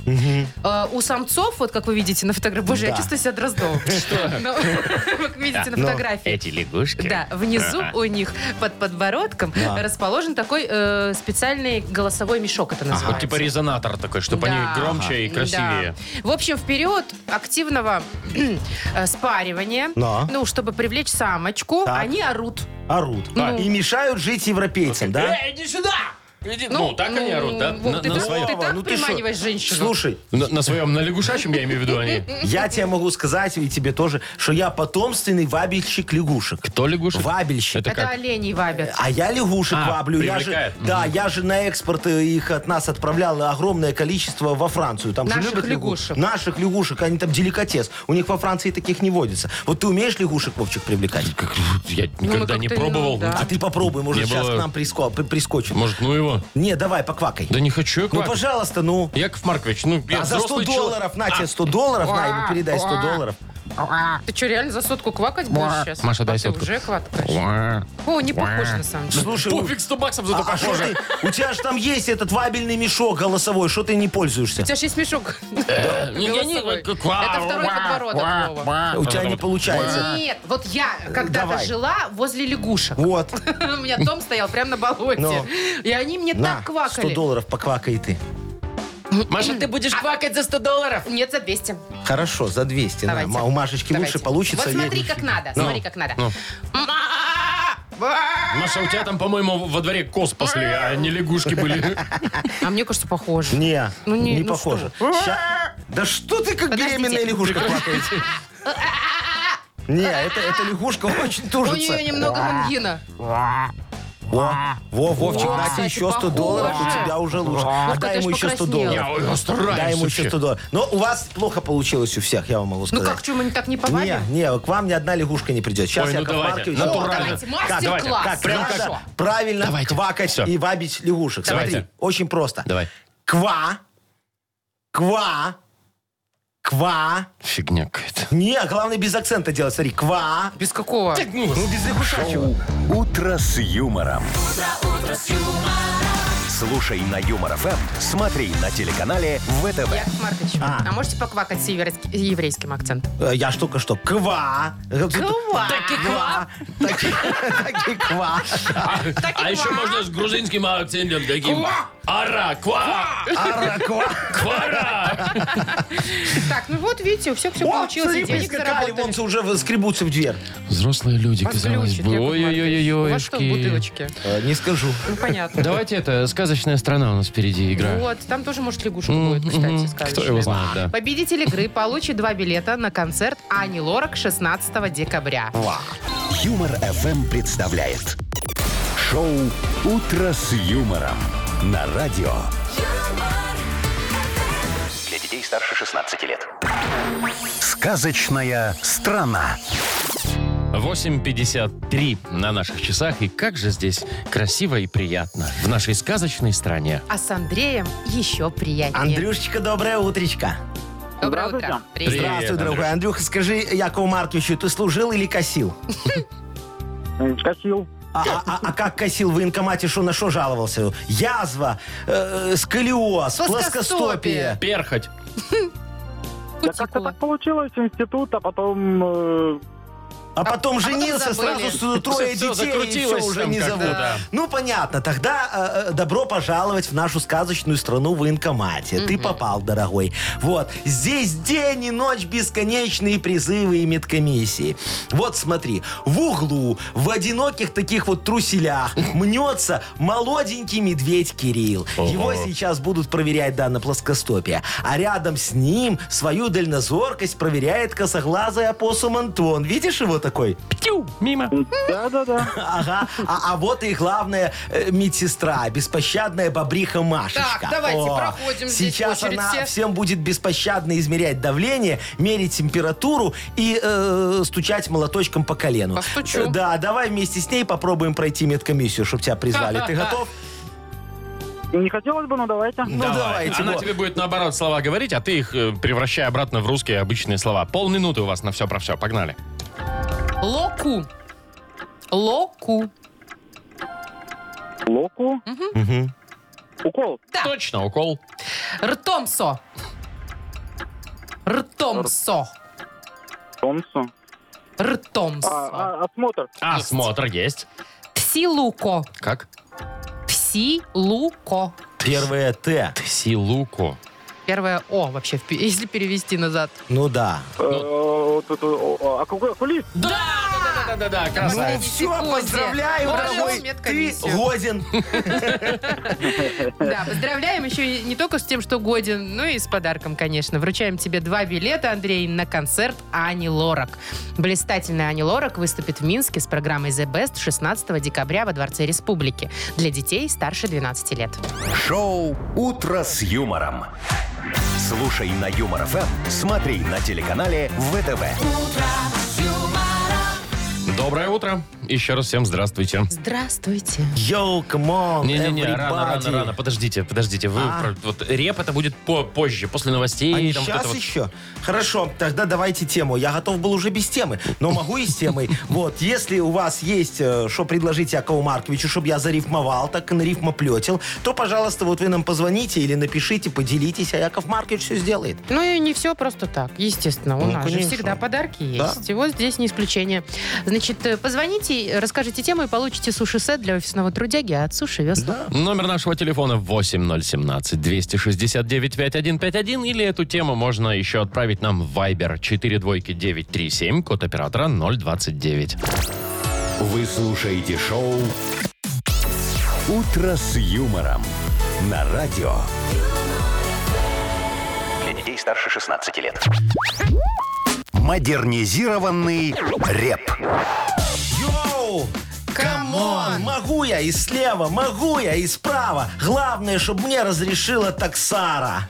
Э, у самцов, вот как вы видите на фотографии, боже, я Да. чувствую себя Дроздовым. Ну, Как видите на Ну, фотографии. Эти лягушки. Да, внизу Ага. у них под подбородком Да. расположен такой э, специальный голосовой мешок, это называется. Вот типа резонатор такой, чтобы они громче и красивее. В общем, в период активного э, спаривания, ну, чтобы привлечь самочку, Так. они орут. Орут. Ну. И мешают жить европейцам, да? Эй, иди сюда! Иди. Ну, так они орут, да? Вов, На- ты, на так, своем. ты так Ну ты шо? приманиваешь женщину. Слушай, На, на своем, на лягушачьем, я имею в виду, они. я тебе могу сказать, и тебе тоже, что я потомственный вабельщик лягушек. Кто лягушек? Вабельщик. Это Это как? оленей вабят. А я лягушек А, ваблю. Я же, привлекает. да, я же на экспорт э, их от нас отправлял огромное количество во Францию. Там же Наших любят лягу- лягушек. Наших лягушек, они там деликатес. У них во Франции таких не водится. Вот ты умеешь лягушек, Вовчик, привлекать? Как- Я мы никогда не как-то не- пробовал. ну, да. А ты попробуй, может, Не сейчас было- к нам приско- при- прискочит. Может, ну его? Не, давай, поквакай. Да не хочу я ну, квакать. пожалуйста, ну. Яков Маркович, ну, я А за 100 взрослый человек. долларов, на тебе 100 долларов, на ему передай 100 долларов. Ты что, реально за сотку квакать будешь сейчас? Маша, дай а сотку. уже квакаешь? О, не похоже на самом деле. Слушай, Пофиг, 100 баксов зато а, а похоже. у тебя же там есть этот вабельный мешок голосовой, что ты не пользуешься? У тебя же есть мешок. Не, голосовой. Это второй подбородок. У тебя не получается. Нет, вот я когда-то жила возле лягушек. Вот, У меня дом стоял прямо на болоте. И они мне так 100 квакали. долларов поквакай ты. Маша, ты будешь квакать за 100 долларов? Нет, за 200. Хорошо, за 200. на. Давайте. Ма- У Машечки Давайте. лучше получится. Вот смотри, как надо. Ну. Смотри, как надо. Ну. Маша, у тебя там, по-моему, во дворе коз пасли, а не лягушки были. А мне кажется, похоже. Не, Ну, не- не ну похоже. что? Ща- Да что ты как Подождите. беременная лягушка квакаете? Не, это, эта лягушка очень У тужится. нее немного мангина. Во, во, Вовчик, О, на тебе кстати, еще 100 долларов, у тебя уже лучше. Вовка, Дай ты ему ж еще 100 покраснел. долларов. Я стараюсь Дай ему еще вообще. 100 долларов. Но у вас плохо получилось у всех, я вам могу Ну сказать. как, что мы так не Не, повадим? не, к вам ни одна лягушка не придет. Сейчас Ой, ну Яков давайте, Маркович... натурально. Давайте, Как, мастер-класс. как Прям надо правильно Давайте. квакать Всё. и вабить лягушек. Давайте. Смотри, очень просто. Давай. Ква, ква, ква. Фигня какая-то. Не, главное без акцента делать. Смотри, ква. Без какого? Ну, без лягушачьего. «Утро с юмором». Слушай на Юмор ФМ, смотри на телеканале ВТВ. Яков Маркович, А. а можете поквакать с еврейски- еврейским акцентом? Э, Я ж только что. Ква. Ква. Таки ква. Таки таки ква. А еще можно с грузинским акцентом таким. Ква, Ара, ква. квара. Так, ну вот, видите, все, все О, получилось. смотри, и денег прискакали, заработали. вон уже скребутся в дверь. Взрослые люди, Вас казалось глючит, бы. Яков Маркович. У вас что в Ой-ой-ой-ой. бутылочке? Э, Не скажу. Ну, понятно. Давайте это, сказочная страна у нас впереди игра. Вот, там тоже, может, лягушка будет, кстати, сказочная. Кто его знает, да. Победитель игры получит два билета на концерт Ани Лорак 16 декабря. Юмор ФМ представляет. Шоу «Утро с юмором» на радио. Для детей старше 16 лет. Сказочная страна. 8.53 на наших часах. И как же здесь красиво и приятно в нашей сказочной стране. А с Андреем еще приятнее. Андрюшечка, доброе утречко. Доброе утро. Привет. Привет, Здравствуй, Андрюш. дорогой. Андрюха, скажи Якову Марковичу, ты служил или косил? Косил. А, а- а- а как косил в военкомате, что на что жаловался? Язва, э, сколиоз, Плоскостопие. Перхоть. Да как-то так получилось, институт, а потом... э, А потом а потом женился, забыли. сразу с- трое Всё детей, и все закрутилось уже там не как-то, зовут. да. Ну, понятно. Тогда э, э, добро пожаловать в нашу сказочную страну в военкомате. Ты попал, дорогой. Вот. Здесь день и ночь бесконечные призывы и медкомиссии. Вот смотри. В углу, в одиноких таких вот труселях мнется молоденький медведь Кирилл. Его сейчас будут проверять, да, на плоскостопие. А рядом с ним свою дальнозоркость проверяет косоглазый опоссум Антон. Видишь его такой. Птю, мимо. Да-да-да. Ага. А, а вот и главная э, медсестра, беспощадная бобриха Машечка. Так, давайте проходим здесь Сейчас очередь она все. всем будет беспощадно измерять давление, мерить температуру и э, стучать молоточком по колену. Постучу. Э, Да, давай вместе с ней попробуем пройти медкомиссию, чтобы тебя призвали. Ты готов? Не хотелось бы, но давайте. Ну, давайте. Она вот. тебе будет наоборот слова говорить, а ты их э, превращай обратно в русские обычные слова. Полминуты у вас на все про все. Погнали. Локу. Локу. Локу. Мгм. Укол. Да. Точно, укол. Ртомсо. Ртомсо. Томсу. Ртомсо. А, а, осмотр. Осмотр есть. Псилуко. Как? Псилуко. Первое Т. Силуку. Первое О вообще, если перевести назад. Ну да. Э, вот это, о, о, А какой окулист? Да-да-да, Ну красавец. все, секунде. поздравляю, Вот дорогой. Ты медкомиссию. годен. Да, поздравляем еще и не только с тем, что годен, но и с подарком, конечно. Вручаем тебе два билета, Андрей, на концерт Ани Лорак. Блистательная Ани Лорак выступит в Минске с программой The Best 16 декабря во Дворце Республики для детей старше 12 лет. Шоу «Утро с юмором». Слушай на Юмор ФМ, смотри на телеканале ВТВ. Доброе утро. Еще раз всем здравствуйте. Здравствуйте. Yo, come on, Не-не-не, рано, рано, рано. Подождите, подождите. Вы, А. про- вот реп это будет по- позже, после новостей. А там вот сейчас вот. еще? Хорошо, тогда давайте тему. Я готов был уже без темы, но могу и с темой. Вот, если у вас есть э, что предложить Якову Марковичу, чтобы я зарифмовал, так и нарифмоплетил, то, пожалуйста, вот вы нам позвоните или напишите, поделитесь, а Яков Маркович все сделает. Ну и не все просто так, естественно. У Ну, нас же конечно. всегда подарки Да. есть. И вот здесь не исключение. Значит, э, позвоните, расскажите тему и получите суши-сет для офисного трудяги от Суши Весла. Номер нашего телефона 8017-269-5151. Или эту тему можно еще отправить нам в Viber 42937, код оператора 029. Вы слушаете шоу «Утро с юмором» на радио. Для детей старше 16 лет. Модернизированный реп. Yo! Come on! Могу я и слева, могу я и справа. Главное, чтобы мне разрешила та Сара.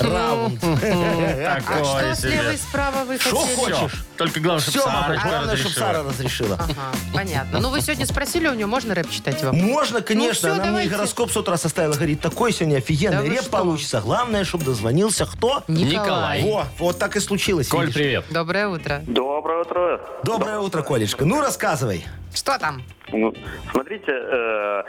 Раунд. А Такое что слева и справа вы Шо хотели? хочешь? Только главное, чтобы Все, Сарочка главное, чтобы разрешила. Сара разрешила. Ага, понятно. Ну, вы сегодня спросили у нее, можно рэп читать вам? Можно, конечно. Ну, всё, Она мне давайте. гороскоп с утра составила. Говорит, такой сегодня Да офигенный вы реп что? получится. Главное, чтобы дозвонился кто? Николай. Во, вот так и случилось. Коль, видишь. привет. Доброе утро. Доброе утро. Доброе утро, Колечка. Ну, рассказывай. Что там? Ну, смотрите, э,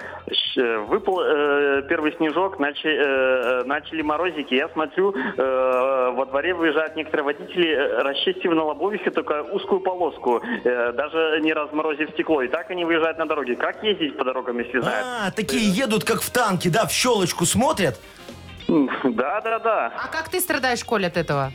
э, выпал э, первый снежок, начали, э, начали морозики. Я смотрю, э, во дворе выезжают некоторые водители, э, расчистив на лобовихе только узкую полоску, э, даже не разморозив стекло. И так они выезжают на дороге. Как ездить по дорогам, если знают? А, такие едут, как в танке, да, в щелочку смотрят. Да, да, да. А как ты страдаешь, Коль, от этого?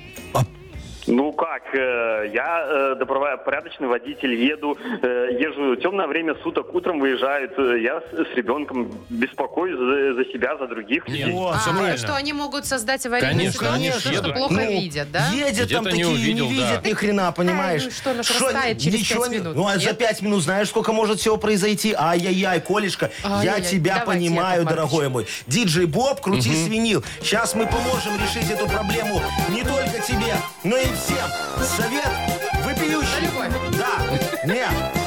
Ну как, э, я э, добропорядочный водитель, еду, э, езжу темное время суток, утром выезжают, я с, ребенком беспокоюсь за, за себя, за других. Нет, Вот, все а, правильно. что они могут создать аварийную Конечно, ситуацию, ж что едут. плохо Ну, видят, да? Едет там Где-то не такие, увидел, не да. видят ни хрена, понимаешь? ну что, наш растает через ничего пять не- минут, Ну, а за пять минут знаешь, сколько может всего произойти? Ай-яй-яй, Колешка, я Ай-яй-яй, тебя давайте, понимаю, дорогой мой. Диджей Боб, крути свинил. Сейчас мы поможем решить эту проблему не только тебе, но и всем. Совет вопиющий. Да, нет.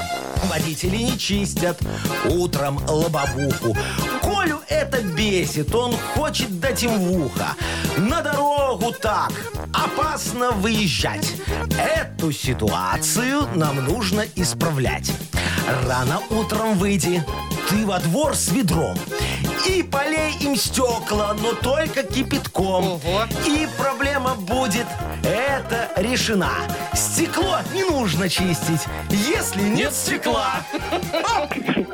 Водители не чистят утром лобовуху. Колю это бесит, он хочет дать им в ухо. На дорогу так опасно выезжать. Эту ситуацию нам нужно исправлять. Рано утром выйди, ты во двор с ведром. И полей им стекла, но только кипятком. Ого. И проблема будет, это решена. Стекло не нужно чистить, если нет стекла.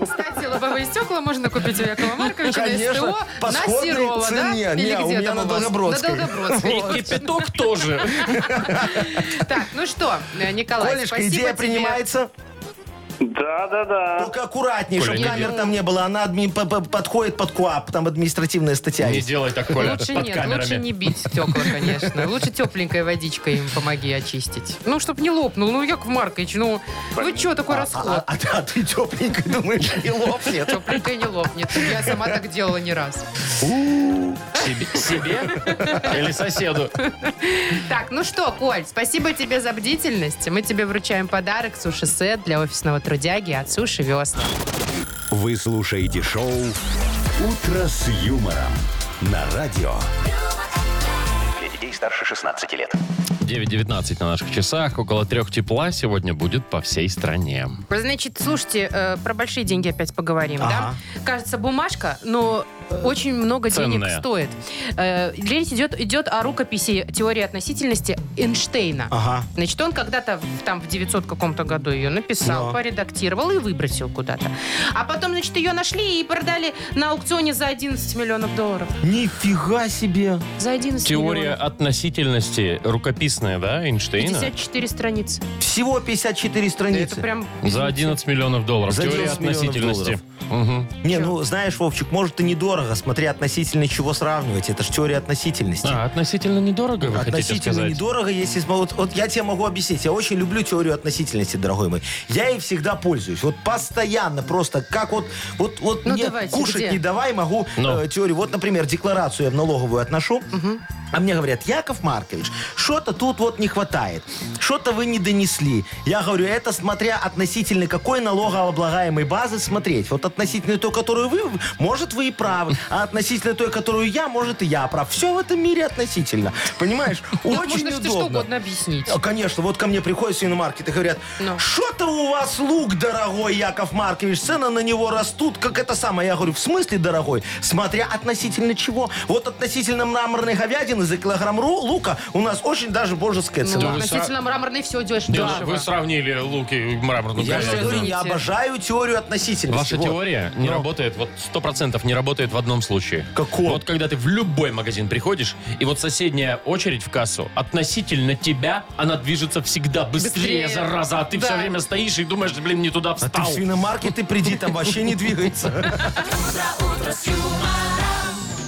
Кстати, лобовые стекла можно купить у Якова Марковича Конечно, на СТО по на сходной Серова, да? цене. Или Не, у где меня там на у вас? Долгобродской. На Долгобродской. И вот. кипяток тоже. Так, ну что, Николай, Колешка, спасибо идея тебе. принимается? Да, да, да. Только аккуратнее, Коля, чтобы камер там не было. Она адми- подходит под КУАП, там административная статья Не есть. делай так, Коля, Лучше под нет, камерами. лучше не бить стекла, конечно. Лучше тепленькой водичкой им помоги очистить. Ну, чтоб не лопнул. Ну, Яков Маркович, ну, вы что такой А, а- расход? а- а ты тепленькой думаешь, не лопнет? Тепленькой не лопнет. Я сама так делала не раз. Себе, себе или соседу? Так, ну что, Коль, спасибо тебе за бдительность. Мы тебе вручаем подарок суши-сет для офисного трудяги от Суши Весла. Вы слушаете шоу «Утро с юмором» на радио. Детей старше 16 лет. 9.19 на наших часах. Около трех тепла сегодня будет по всей стране. Значит, слушайте, э, про большие деньги опять поговорим, Ага. да? Кажется, бумажка, но очень много денег Ценная. стоит. Э, речь идет, идет о рукописи теории относительности Эйнштейна. Ага. Значит, он когда-то в- там в 900 каком-то году ее написал, Но. поредактировал и выбросил куда-то. А потом, значит, ее нашли и продали на аукционе за 11 миллионов долларов. Нифига себе. За 11 Теория миллионов. Относительности рукописная, да, Эйнштейна? 54 страницы. Всего 54 страницы. Это прям... За 11 миллионов долларов. За Теория 11 миллионов относительности. Мгм. Не, ну, знаешь, Вовчик, может и недорого, смотря относительно чего сравнивать. Это же теория относительности. А, относительно недорого, вы хотите Относительно сказать? недорого, если... Вот, вот я тебе могу объяснить. Я очень люблю теорию относительности, дорогой мой. Я ей всегда пользуюсь. Вот постоянно просто. Как вот, вот, вот Ну, мне давайте, кушать где? не давай, могу Ну. э, теорию. Вот, например, декларацию я в налоговую отношу. А мне говорят, Яков Маркович, что-то тут вот не хватает. Что-то вы не донесли. Я говорю, это смотря относительно какой налогооблагаемой базы смотреть. Вот относительно той, которую вы, может, вы и правы. А относительно той, которую я, может, и я прав. Все в этом мире относительно. Понимаешь? Очень можно что удобно. угодно объяснить. А, Конечно, вот ко мне приходят свиномаркет и говорят, Ну. что-то у вас лук дорогой, Яков Маркович, цены на него растут, как это самое. Я говорю, в смысле дорогой? Смотря относительно чего. Вот относительно мраморной говядины за килограмм ру- лука у нас очень даже божеская Ну, цена. относительно мраморной все дешево. Вы сравнили луки и мраморную Я же говядину. говорю, я обожаю теорию относительности. Ваша Вот. теория не Ну. работает, вот сто процентов не работает в одном случае. Каком? Вот когда ты в любой магазин приходишь, и вот соседняя очередь в кассу, относительно тебя, она движется всегда быстрее, Быстрее. зараза, а ты Да. все время стоишь и думаешь, блин, не туда А ты встал. в свиномаркет и приди, там вообще не двигается.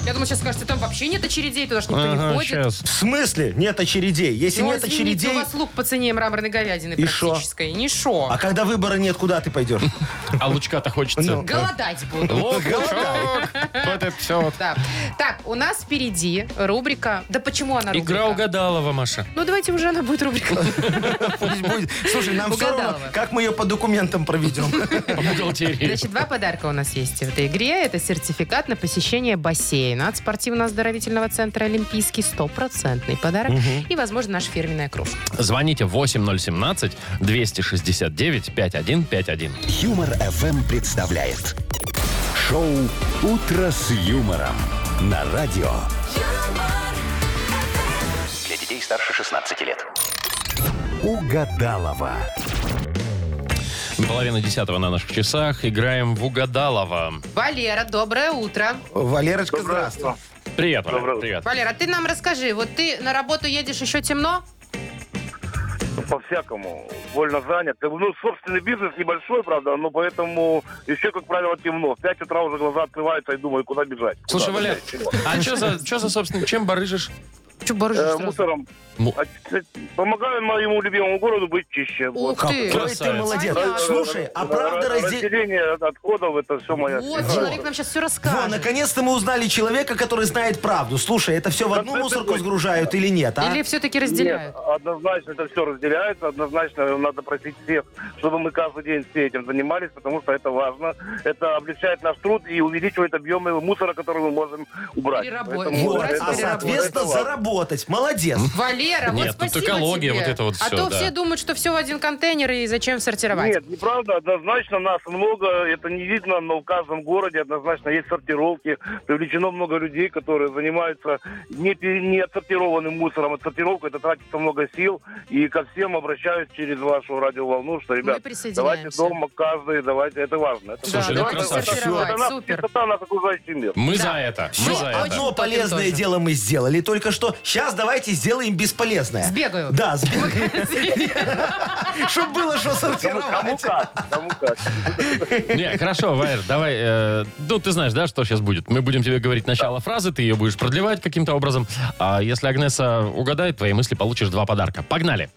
Я думаю, сейчас скажете, там вообще нет очередей, туда ж никто не Ага, ходит. щас. В смысле? Нет очередей. Если Ну, нет извините, очередей... у вас лук по цене мраморной говядины И шо? практической. Не шо. А когда выбора нет, куда ты пойдешь? А лучка-то хочется. Ну. Голодать буду. Лук, лучок, вот это все. Да. Так, у нас впереди рубрика... Да почему она рубрика? Игра угадалова, Маша. Ну, давайте уже она будет рубрика. Пусть будет. Слушай, нам все равно, как мы ее по документам проведем. По бухгалтерии. Значит, два подарка у нас есть в этой игре. Это сертификат на посещение бассейна от спортивно-оздоровительного центра «Олимпийский». Стопроцентный подарок. И, возможно, наша фирменная кружка. Звоните 8017-269-5151. Юмор FM представляет шоу Утро с юмором на радио. Для детей старше 16 лет. Угадалова. Половина десятого на наших часах. Играем в угадалова. Валера, доброе утро. Валерочка, здравствуй. Привет, Валя, Доброе утро. привет. Валера, ты нам расскажи, вот ты на работу едешь еще темно? по-всякому, вольно занят. Как бы, ну, собственный бизнес небольшой, правда, но поэтому еще, как правило, темно. В 5 утра уже глаза открываются и думаю, куда бежать. Слушай, Куда бежать, чего? а что за, что за, собственно, чем барыжишь? Че барыжишь Э, сразу? мусором. Му- А, кстати, Помогаю моему любимому городу быть чище. Вот. Ух ты! Какой ты Красавец. молодец. Понятно. Слушай, а правда разде... Разделение отходов, это все моя Вот, фишка. человек нам сейчас все Во, расскажет. наконец-то мы узнали человека, который знает правду. Слушай, это все в одну Да, да, мусорку сгружают или нет, а? Или все-таки Нет, разделяют? однозначно это все разделяется, однозначно надо просить всех, чтобы мы каждый день все этим занимались, потому что это важно. Это облегчает наш труд и увеличивает объемы мусора, который мы можем убрать. Перерабо- Поэтому Вот, убрать, это- а переработать. соответственно это важно. заработать. Молодец. Валера, вот Нет, тут спасибо экология, тебе. вот это вот А всё, то да. все думают, что все в один контейнер и зачем сортировать. Нет, неправда, однозначно нас много, это не видно, но в каждом городе однозначно есть сортировки, привлечено много людей, которые занимаются не, пе- не отсортированным мусором, отсортировкой, это тратится много сил, и ко всем обращаюсь через вашу радиоволну, что, ребят, присоединяемся. давайте дома каждый, давайте, это важно. Это Слушай, ну, важно. красавчик. это, сортировать, это наш- супер. чистота окружающий мир. Мы Да. за это. Мы за это. Одно полезное тоже. дело мы сделали только что. Сейчас давайте сделаем бесполезное. Сбегаю. Да, сбегаю. Чтобы было что Кому сортировать. как, кому как. Не, хорошо, Вайер, давай. э, ну, ты знаешь, да, что сейчас будет? Мы будем тебе говорить начало фразы, ты ее будешь продлевать каким-то образом. А если Агнеса угадает твои мысли, получишь два подарка. Погнали.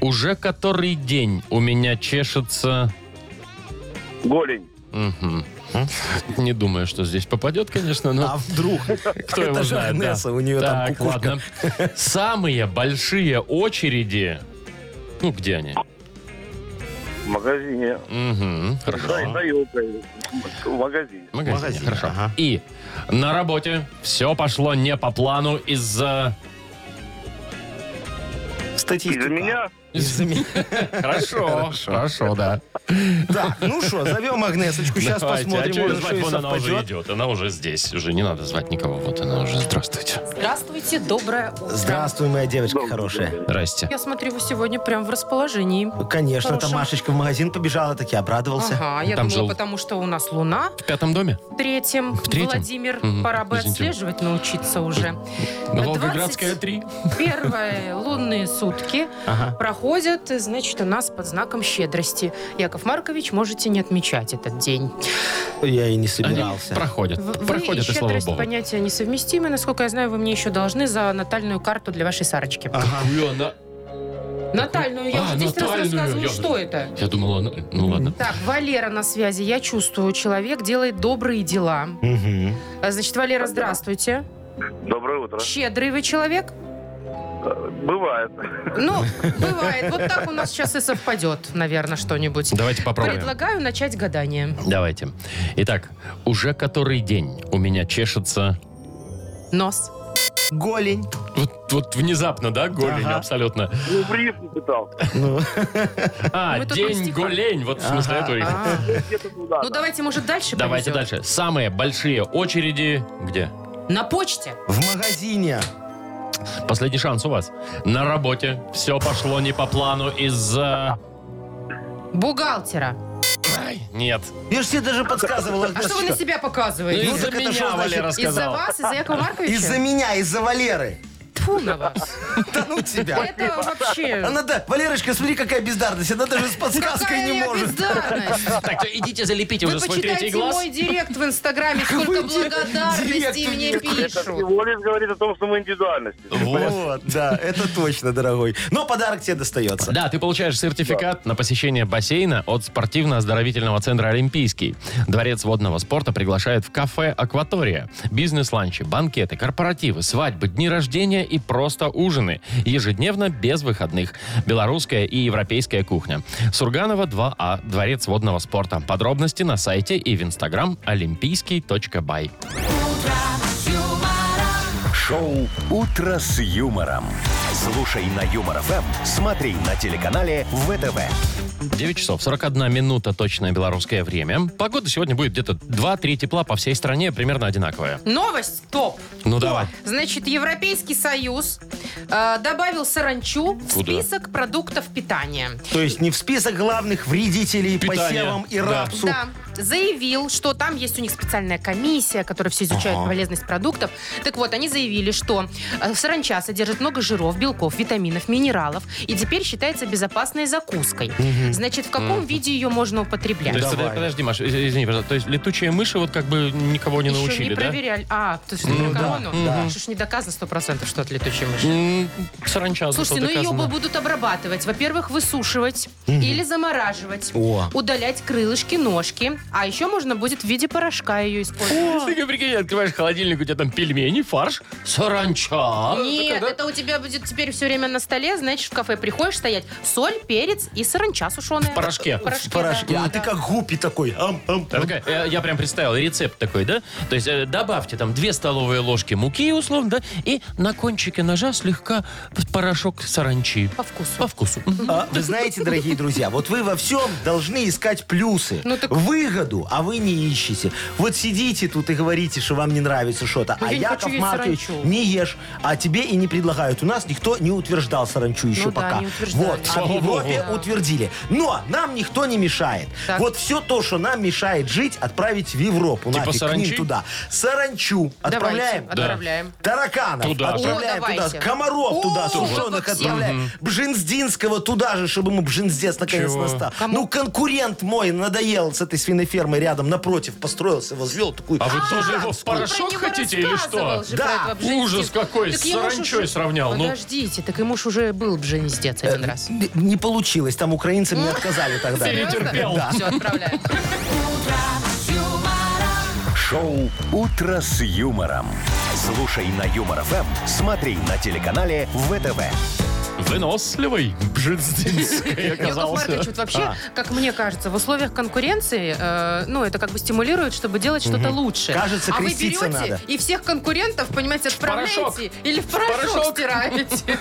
Уже который день у меня чешется... Голень. Мгм. Не думаю, что здесь попадет, конечно, но... А вдруг? Кто его Это же знает, да. Агнеса, у нее там Так, кукушка. ладно. Самые большие очереди... Ну, где они? В магазине. Да, хорошо. за елкой. В магазине. В магазине, магазине, хорошо. ага. И на работе все пошло не по плану из-за... Статистика. Из-за меня Из-за меня. Хорошо, хорошо, да. Так, ну что, зовем Агнесочку. Сейчас Давайте, посмотрим, а чё её может, что звать? и Вон она уже совпадет. идет. Она уже здесь. Уже не надо звать никого. Вот она уже. Здравствуйте. Здравствуйте, доброе утро. Здравствуй, моя девочка хорошая. Здрасте. Я смотрю, вы сегодня прям в расположении. Конечно, там. Машечка в магазин побежала, так я обрадовался. Ага, я Там думала, жил. потому что у нас Луна В пятом доме? в третьем. Владимир, Мгм, пора бы извините. отслеживать, научиться уже. Волгоградская 3. Первые лунные сутки Ага. Проходят, значит, у нас под знаком щедрости. Яков Маркович, можете не отмечать этот день. Я и не Они собирался. проходят. В- Вы Проходят, и и слава щедрость богу. понятия несовместимы. Насколько я знаю, вы мне еще должны за натальную карту для вашей Сарочки. Ага. Натальную, я А, уже 10 раз рассказываю, я- что это. Я думала, ну ладно. Так, Валера на связи. Я чувствую, человек делает добрые дела. А, Значит, Валера, здравствуйте. Доброе утро. Щедрый вы человек? Бывает. Ну, бывает. Вот так у нас сейчас и совпадет, наверное, что-нибудь. Давайте попробуем. Предлагаю начать гадание. Давайте. Итак, уже который день у меня чешется... Нос. Голень. Вот, вот внезапно, да, голень Ага. абсолютно. Ну, пытался. Ну, А, Мы тут день на стихах. голень. Вот в смысле рифму. А. Ну, давайте, может, дальше Давайте повезет? дальше. Самые большие очереди где? На почте. в магазине. Последний шанс у вас. На работе все пошло не по плану из-за... Бухгалтера. Ай, нет. Я же тебе даже подсказывала, А что вы на Агнесочка. себя показываете? Ну, Ну, из-за так это меня, что значит? Валера Из-за сказал. вас? Из-за Якова Марковича? Из-за меня, из-за Валеры. Тьфу на вас. Да ну тебя. Это вообще... Она да, Валерочка, смотри, какая бездарность. Она даже с подсказкой Какая не я может. бездарность. Так, идите залепите Вы уже свой третий почитайте глаз. мой директ в Инстаграме, сколько директ? благодарностей Директ мне пишут. всего лишь говорит о том, что мы индивидуальности. Вот, да, это точно, дорогой. Но подарок тебе достается. Да, ты получаешь сертификат на посещение бассейна от спортивно-оздоровительного центра «Олимпийский». Дворец водного спорта приглашает в кафе «Акватория». Бизнес-ланчи, банкеты, корпоративы, свадьбы, дни рождения и просто ужины. Ежедневно без выходных. Белорусская и европейская кухня. Сурганова 2А. Дворец водного спорта. Подробности на сайте и в инстаграм олимпийский.бай. Шоу «Утро с юмором». Слушай на Юмор ФМ, смотри на телеканале ВТВ. 9 часов 41 минута точное белорусское время. Погода сегодня будет где-то 2-3 тепла по всей стране, примерно одинаковая. Новость топ. Ну давай. Значит, Европейский Союз э, добавил саранчу в Куда? список продуктов питания. То есть не в список главных вредителей Питания, посевам и да. рапсу. Да, заявил, что там есть у них специальная комиссия, которая все изучает Ага. полезность продуктов. Так вот, они заявили, что э, саранча содержит много жиров, белков, витаминов, минералов и теперь считается безопасной закуской. Значит, в каком виде ее можно употреблять? То есть, Давай. подо- подожди, Маша, из- извини, пожалуйста. То есть летучие мыши вот как бы никого не Еще научили, не да? проверяли. А, то есть Ну про да, корону? да. Что ж не доказано сто процентов, что от летучей мыши. Саранча, Слушайте, ну ее будут обрабатывать. Во-первых, высушивать или замораживать. О. Удалять крылышки, ножки. А еще можно будет в виде порошка ее использовать. Ты прикинь, открываешь холодильник, у тебя там пельмени, фарш, саранча. Нет, это у тебя будет теперь все время на столе, значит, в кафе приходишь стоять соль, перец и саранча сушеная. В порошке. В порошке, В порошке. да. А ты как гуппи такой. Ам, ам, такая, я, я прям представил рецепт такой, да? То есть э, добавьте там 2 столовые ложки муки, условно, да? И на кончике ножа слегка порошок саранчи. По вкусу. По вкусу. Мгм. А, Вы знаете, дорогие друзья, вот вы во всем должны искать плюсы. Ну так- выгоду, а вы не ищете. Вот сидите тут и говорите, что вам не нравится что-то. Ну, а я не Яков хочу Маркович саранчу. не ешь, а тебе и не предлагают. У нас никто не утверждал саранчу еще Ну да, пока. не утверждали. вот, а в Слава Европе богу. утвердили. Но нам никто не мешает. Так. Вот все то, что нам мешает жить, отправить в Европу. Типа Нафиг, к саранчи? ним туда. Саранчу Давайте, отправляем. отправляем. Тараканов Туда же. отправляем О, туда. давайте. Комаров туда, О, сушеных как всем. отправляем. Бженздинского туда же, чтобы ему Бженздец наконец Чего? настал. Кому? Ну, конкурент мой надоел с этой свинофермой рядом напротив, построился, возвел такую... А вы тоже его в порошок хотите или что? Да, ужас какой, с саранчой сравнял, ну. Подождите, так ему ж уже был Бженздец один раз. Не- получилось, там украинцы мне отказали тогда. Перетерпел. Да. Все, отправляем. Шоу «Утро с юмором». Слушай на Юмор ФМ, смотри на телеканале ВТВ. Выносливый Бженздинский Яков оказался. Маркович, вот вообще, А. как мне кажется, в условиях конкуренции, э, ну, это как бы стимулирует, чтобы делать что-то лучше. Кажется, а вы креститься берете надо. и всех конкурентов, понимаете, отправляете порошок. или в порошок, порошок. стираете.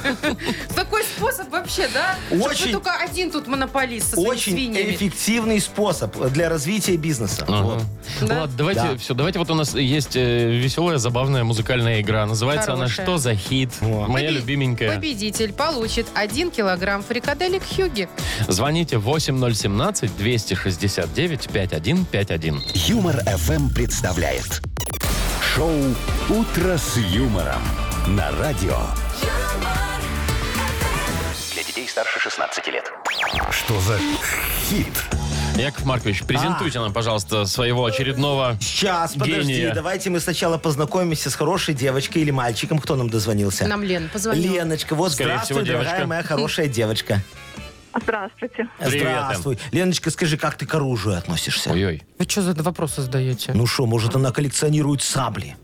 Такой способ вообще, да? Очень- вы только один тут монополист со своими Очень свиньями. эффективный способ для развития бизнеса. Ага. Вот. Да. Ладно, давайте, Да. все, давайте вот у нас есть э, веселая, забавная музыкальная игра. Называется она Хорошая. «Что за хит?» Моя Побе- любименькая. Победитель получит 1 килограмм фрикаделек Хьюги. Звоните 8017-269-5151. Юмор ФМ представляет. Шоу «Утро с юмором» на радио. Для детей старше 16 лет. Что за хит? Яков Маркович, презентуйте нам, пожалуйста, своего очередного Сейчас, подожди, гения. давайте мы сначала познакомимся с хорошей девочкой или мальчиком. Кто нам дозвонился? Нам Лена позвонила. Леночка, вот Скорее здравствуй, всего, дорогая девочка. моя хорошая девочка. Здравствуйте. Привет, Лен. Здравствуй. Леночка, скажи, как ты к оружию относишься? Ой-ой. Вы что за вопросы задаете? Ну что, может, она коллекционирует сабли?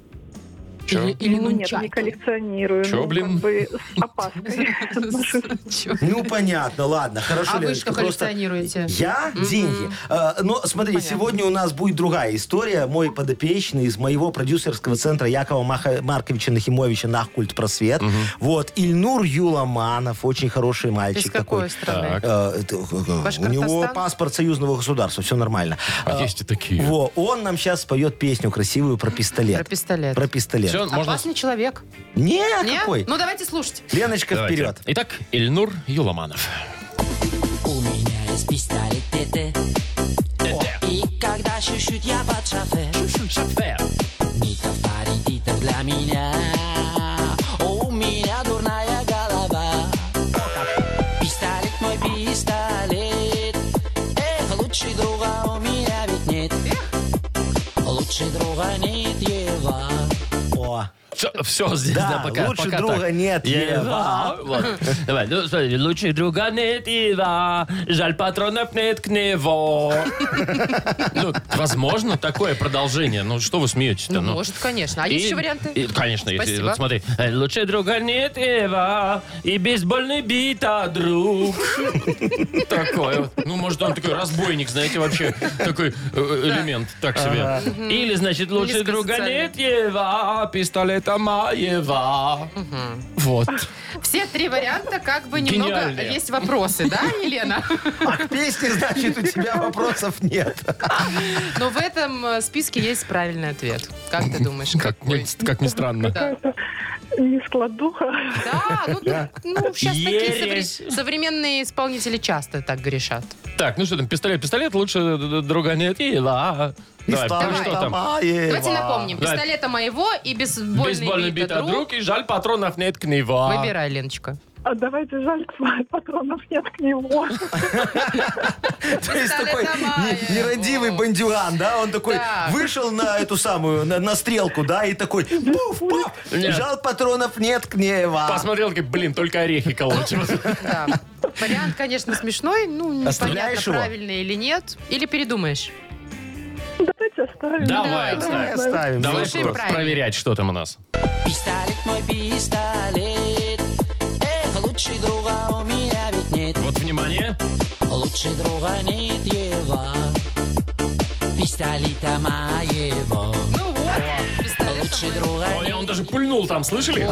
Чё? Или, или ну, нет, не коллекционирую. Чё, ну, блин? Как бы с опаской? Ну, понятно, ладно, хорошо, А вы что коллекционируете? Я? Деньги. Э, но смотри, сегодня у нас будет другая история. Мой подопечный из моего продюсерского центра Якова Маха- Марковича Нахимовича «Нахкульт Просвет». Вот. Ильнур Юламанов, очень хороший Из мальчик какой такой. страны? Так. Э, э, У него паспорт союзного государства, все нормально. А есть и такие. Во, он нам сейчас споет песню красивую про пистолет. Про пистолет. Про пистолет. Все, можно... Опасный человек. Не, Не? какой? Ну, давайте слушать. Леночка, Давайте. вперед. Итак, Ильнур Юламанов. У меня есть пистолет ТТ И когда чуть-чуть я под шофе Митов Все, здесь, Да, да, пока. лучше пока друга так. нет, Я- Ева. Да, вот. Давай, ну, смотри, лучше друга нет, Ева. Жаль, патронов нет к него. Ну, возможно, такое продолжение. Ну, что вы смеетесь-то? Ну, ну? может, конечно. А есть И- еще варианты? и, конечно, есть. Спасибо. Вот смотри. Э, Лучше друга нет, Ева, и бейсбольный бит, а друг. Такой вот. Ну, может, он такой разбойник, знаете, вообще такой э, элемент, так себе. Или, значит, лучше друга нет, Ева, пистолета моего. Вот. Все три варианта как бы немного Гениальные. есть вопросы, да, Елена? а к песне, значит, у тебя вопросов нет. Но в этом э, списке есть правильный ответ. Как ты думаешь? Как какой? ни, как ни странно. Да. Не складуха. Да, ну, ну, сейчас такие Ересь. совре- современные исполнители часто так грешат. Так, ну что там, пистолет, пистолет, лучше д- д- друга нет, Ева. Давай, Пистолета что там? моего. Давайте напомним. Пистолета моего и бейсбольный, Бейсбольный бит бит от рук. друг, и жаль, патронов нет к него. Выбирай, Леночка. А давайте жаль, патронов нет к нему. То есть такой не- нерадивый бандюган, да? Он такой Так. вышел на эту самую, на, на стрелку, да, и такой, пуф, пуф, Нет. жал патронов нет к нева. Посмотрел, как, блин, только орехи колоть. Да. Вариант, конечно, смешной. Ну, Оставляешь непонятно, его? правильный или нет. Или передумаешь. Давайте оставим. Давай, Давай оставим. Давай Слушаем про- правильно. проверять, что там у нас. Пистолет мой пистолет Эх, лучше друга у меня ведь нет Вот, внимание. Лучше друга нет его Пистолета моего Ну вот, пистолет. Лучше друга Ой, нет он даже пульнул там, слышали?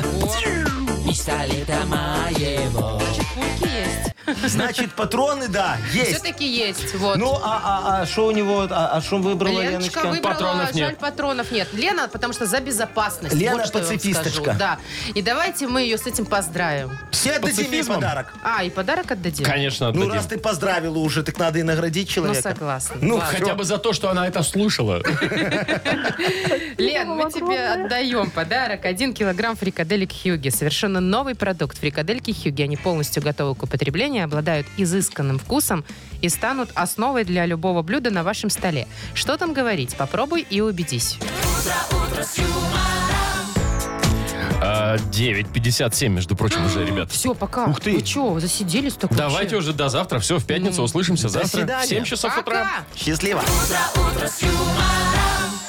Пистолета моего Значит, пульки есть. Значит, патроны, да, есть. Все-таки есть. Вот. Ну, а что у него, а что выбрала Леночка Леночка? выбрала, Патронов жаль, нет. патронов нет. Лена, потому что за безопасность. Лена вот пацифисточка. Да. И давайте мы ее с этим поздравим. Все отдадим ей подарок. А, и подарок отдадим? Конечно, Ну, отдадим. раз ты поздравила уже, так надо и наградить Ну, человека. согласна. Ну, Ладно. Хотя бы за то, что она это слушала. Лен, мы тебе отдаем подарок. Один килограмм фрикаделек Хьюги. Совершенно новый продукт. Фрикадельки Хьюги. Они полностью готовы к употреблению, обладают изысканным вкусом и станут основой для любого блюда на вашем столе. Что там говорить? Попробуй и убедись. А, 9.57, между прочим, уже, ребят. Все, пока. Ух ты. Вы что, засиделись так Давайте вообще? уже до завтра. Все, в пятницу услышимся До завтра. свидания. В 7 часов утра. Пока. Счастливо. утро с юмором.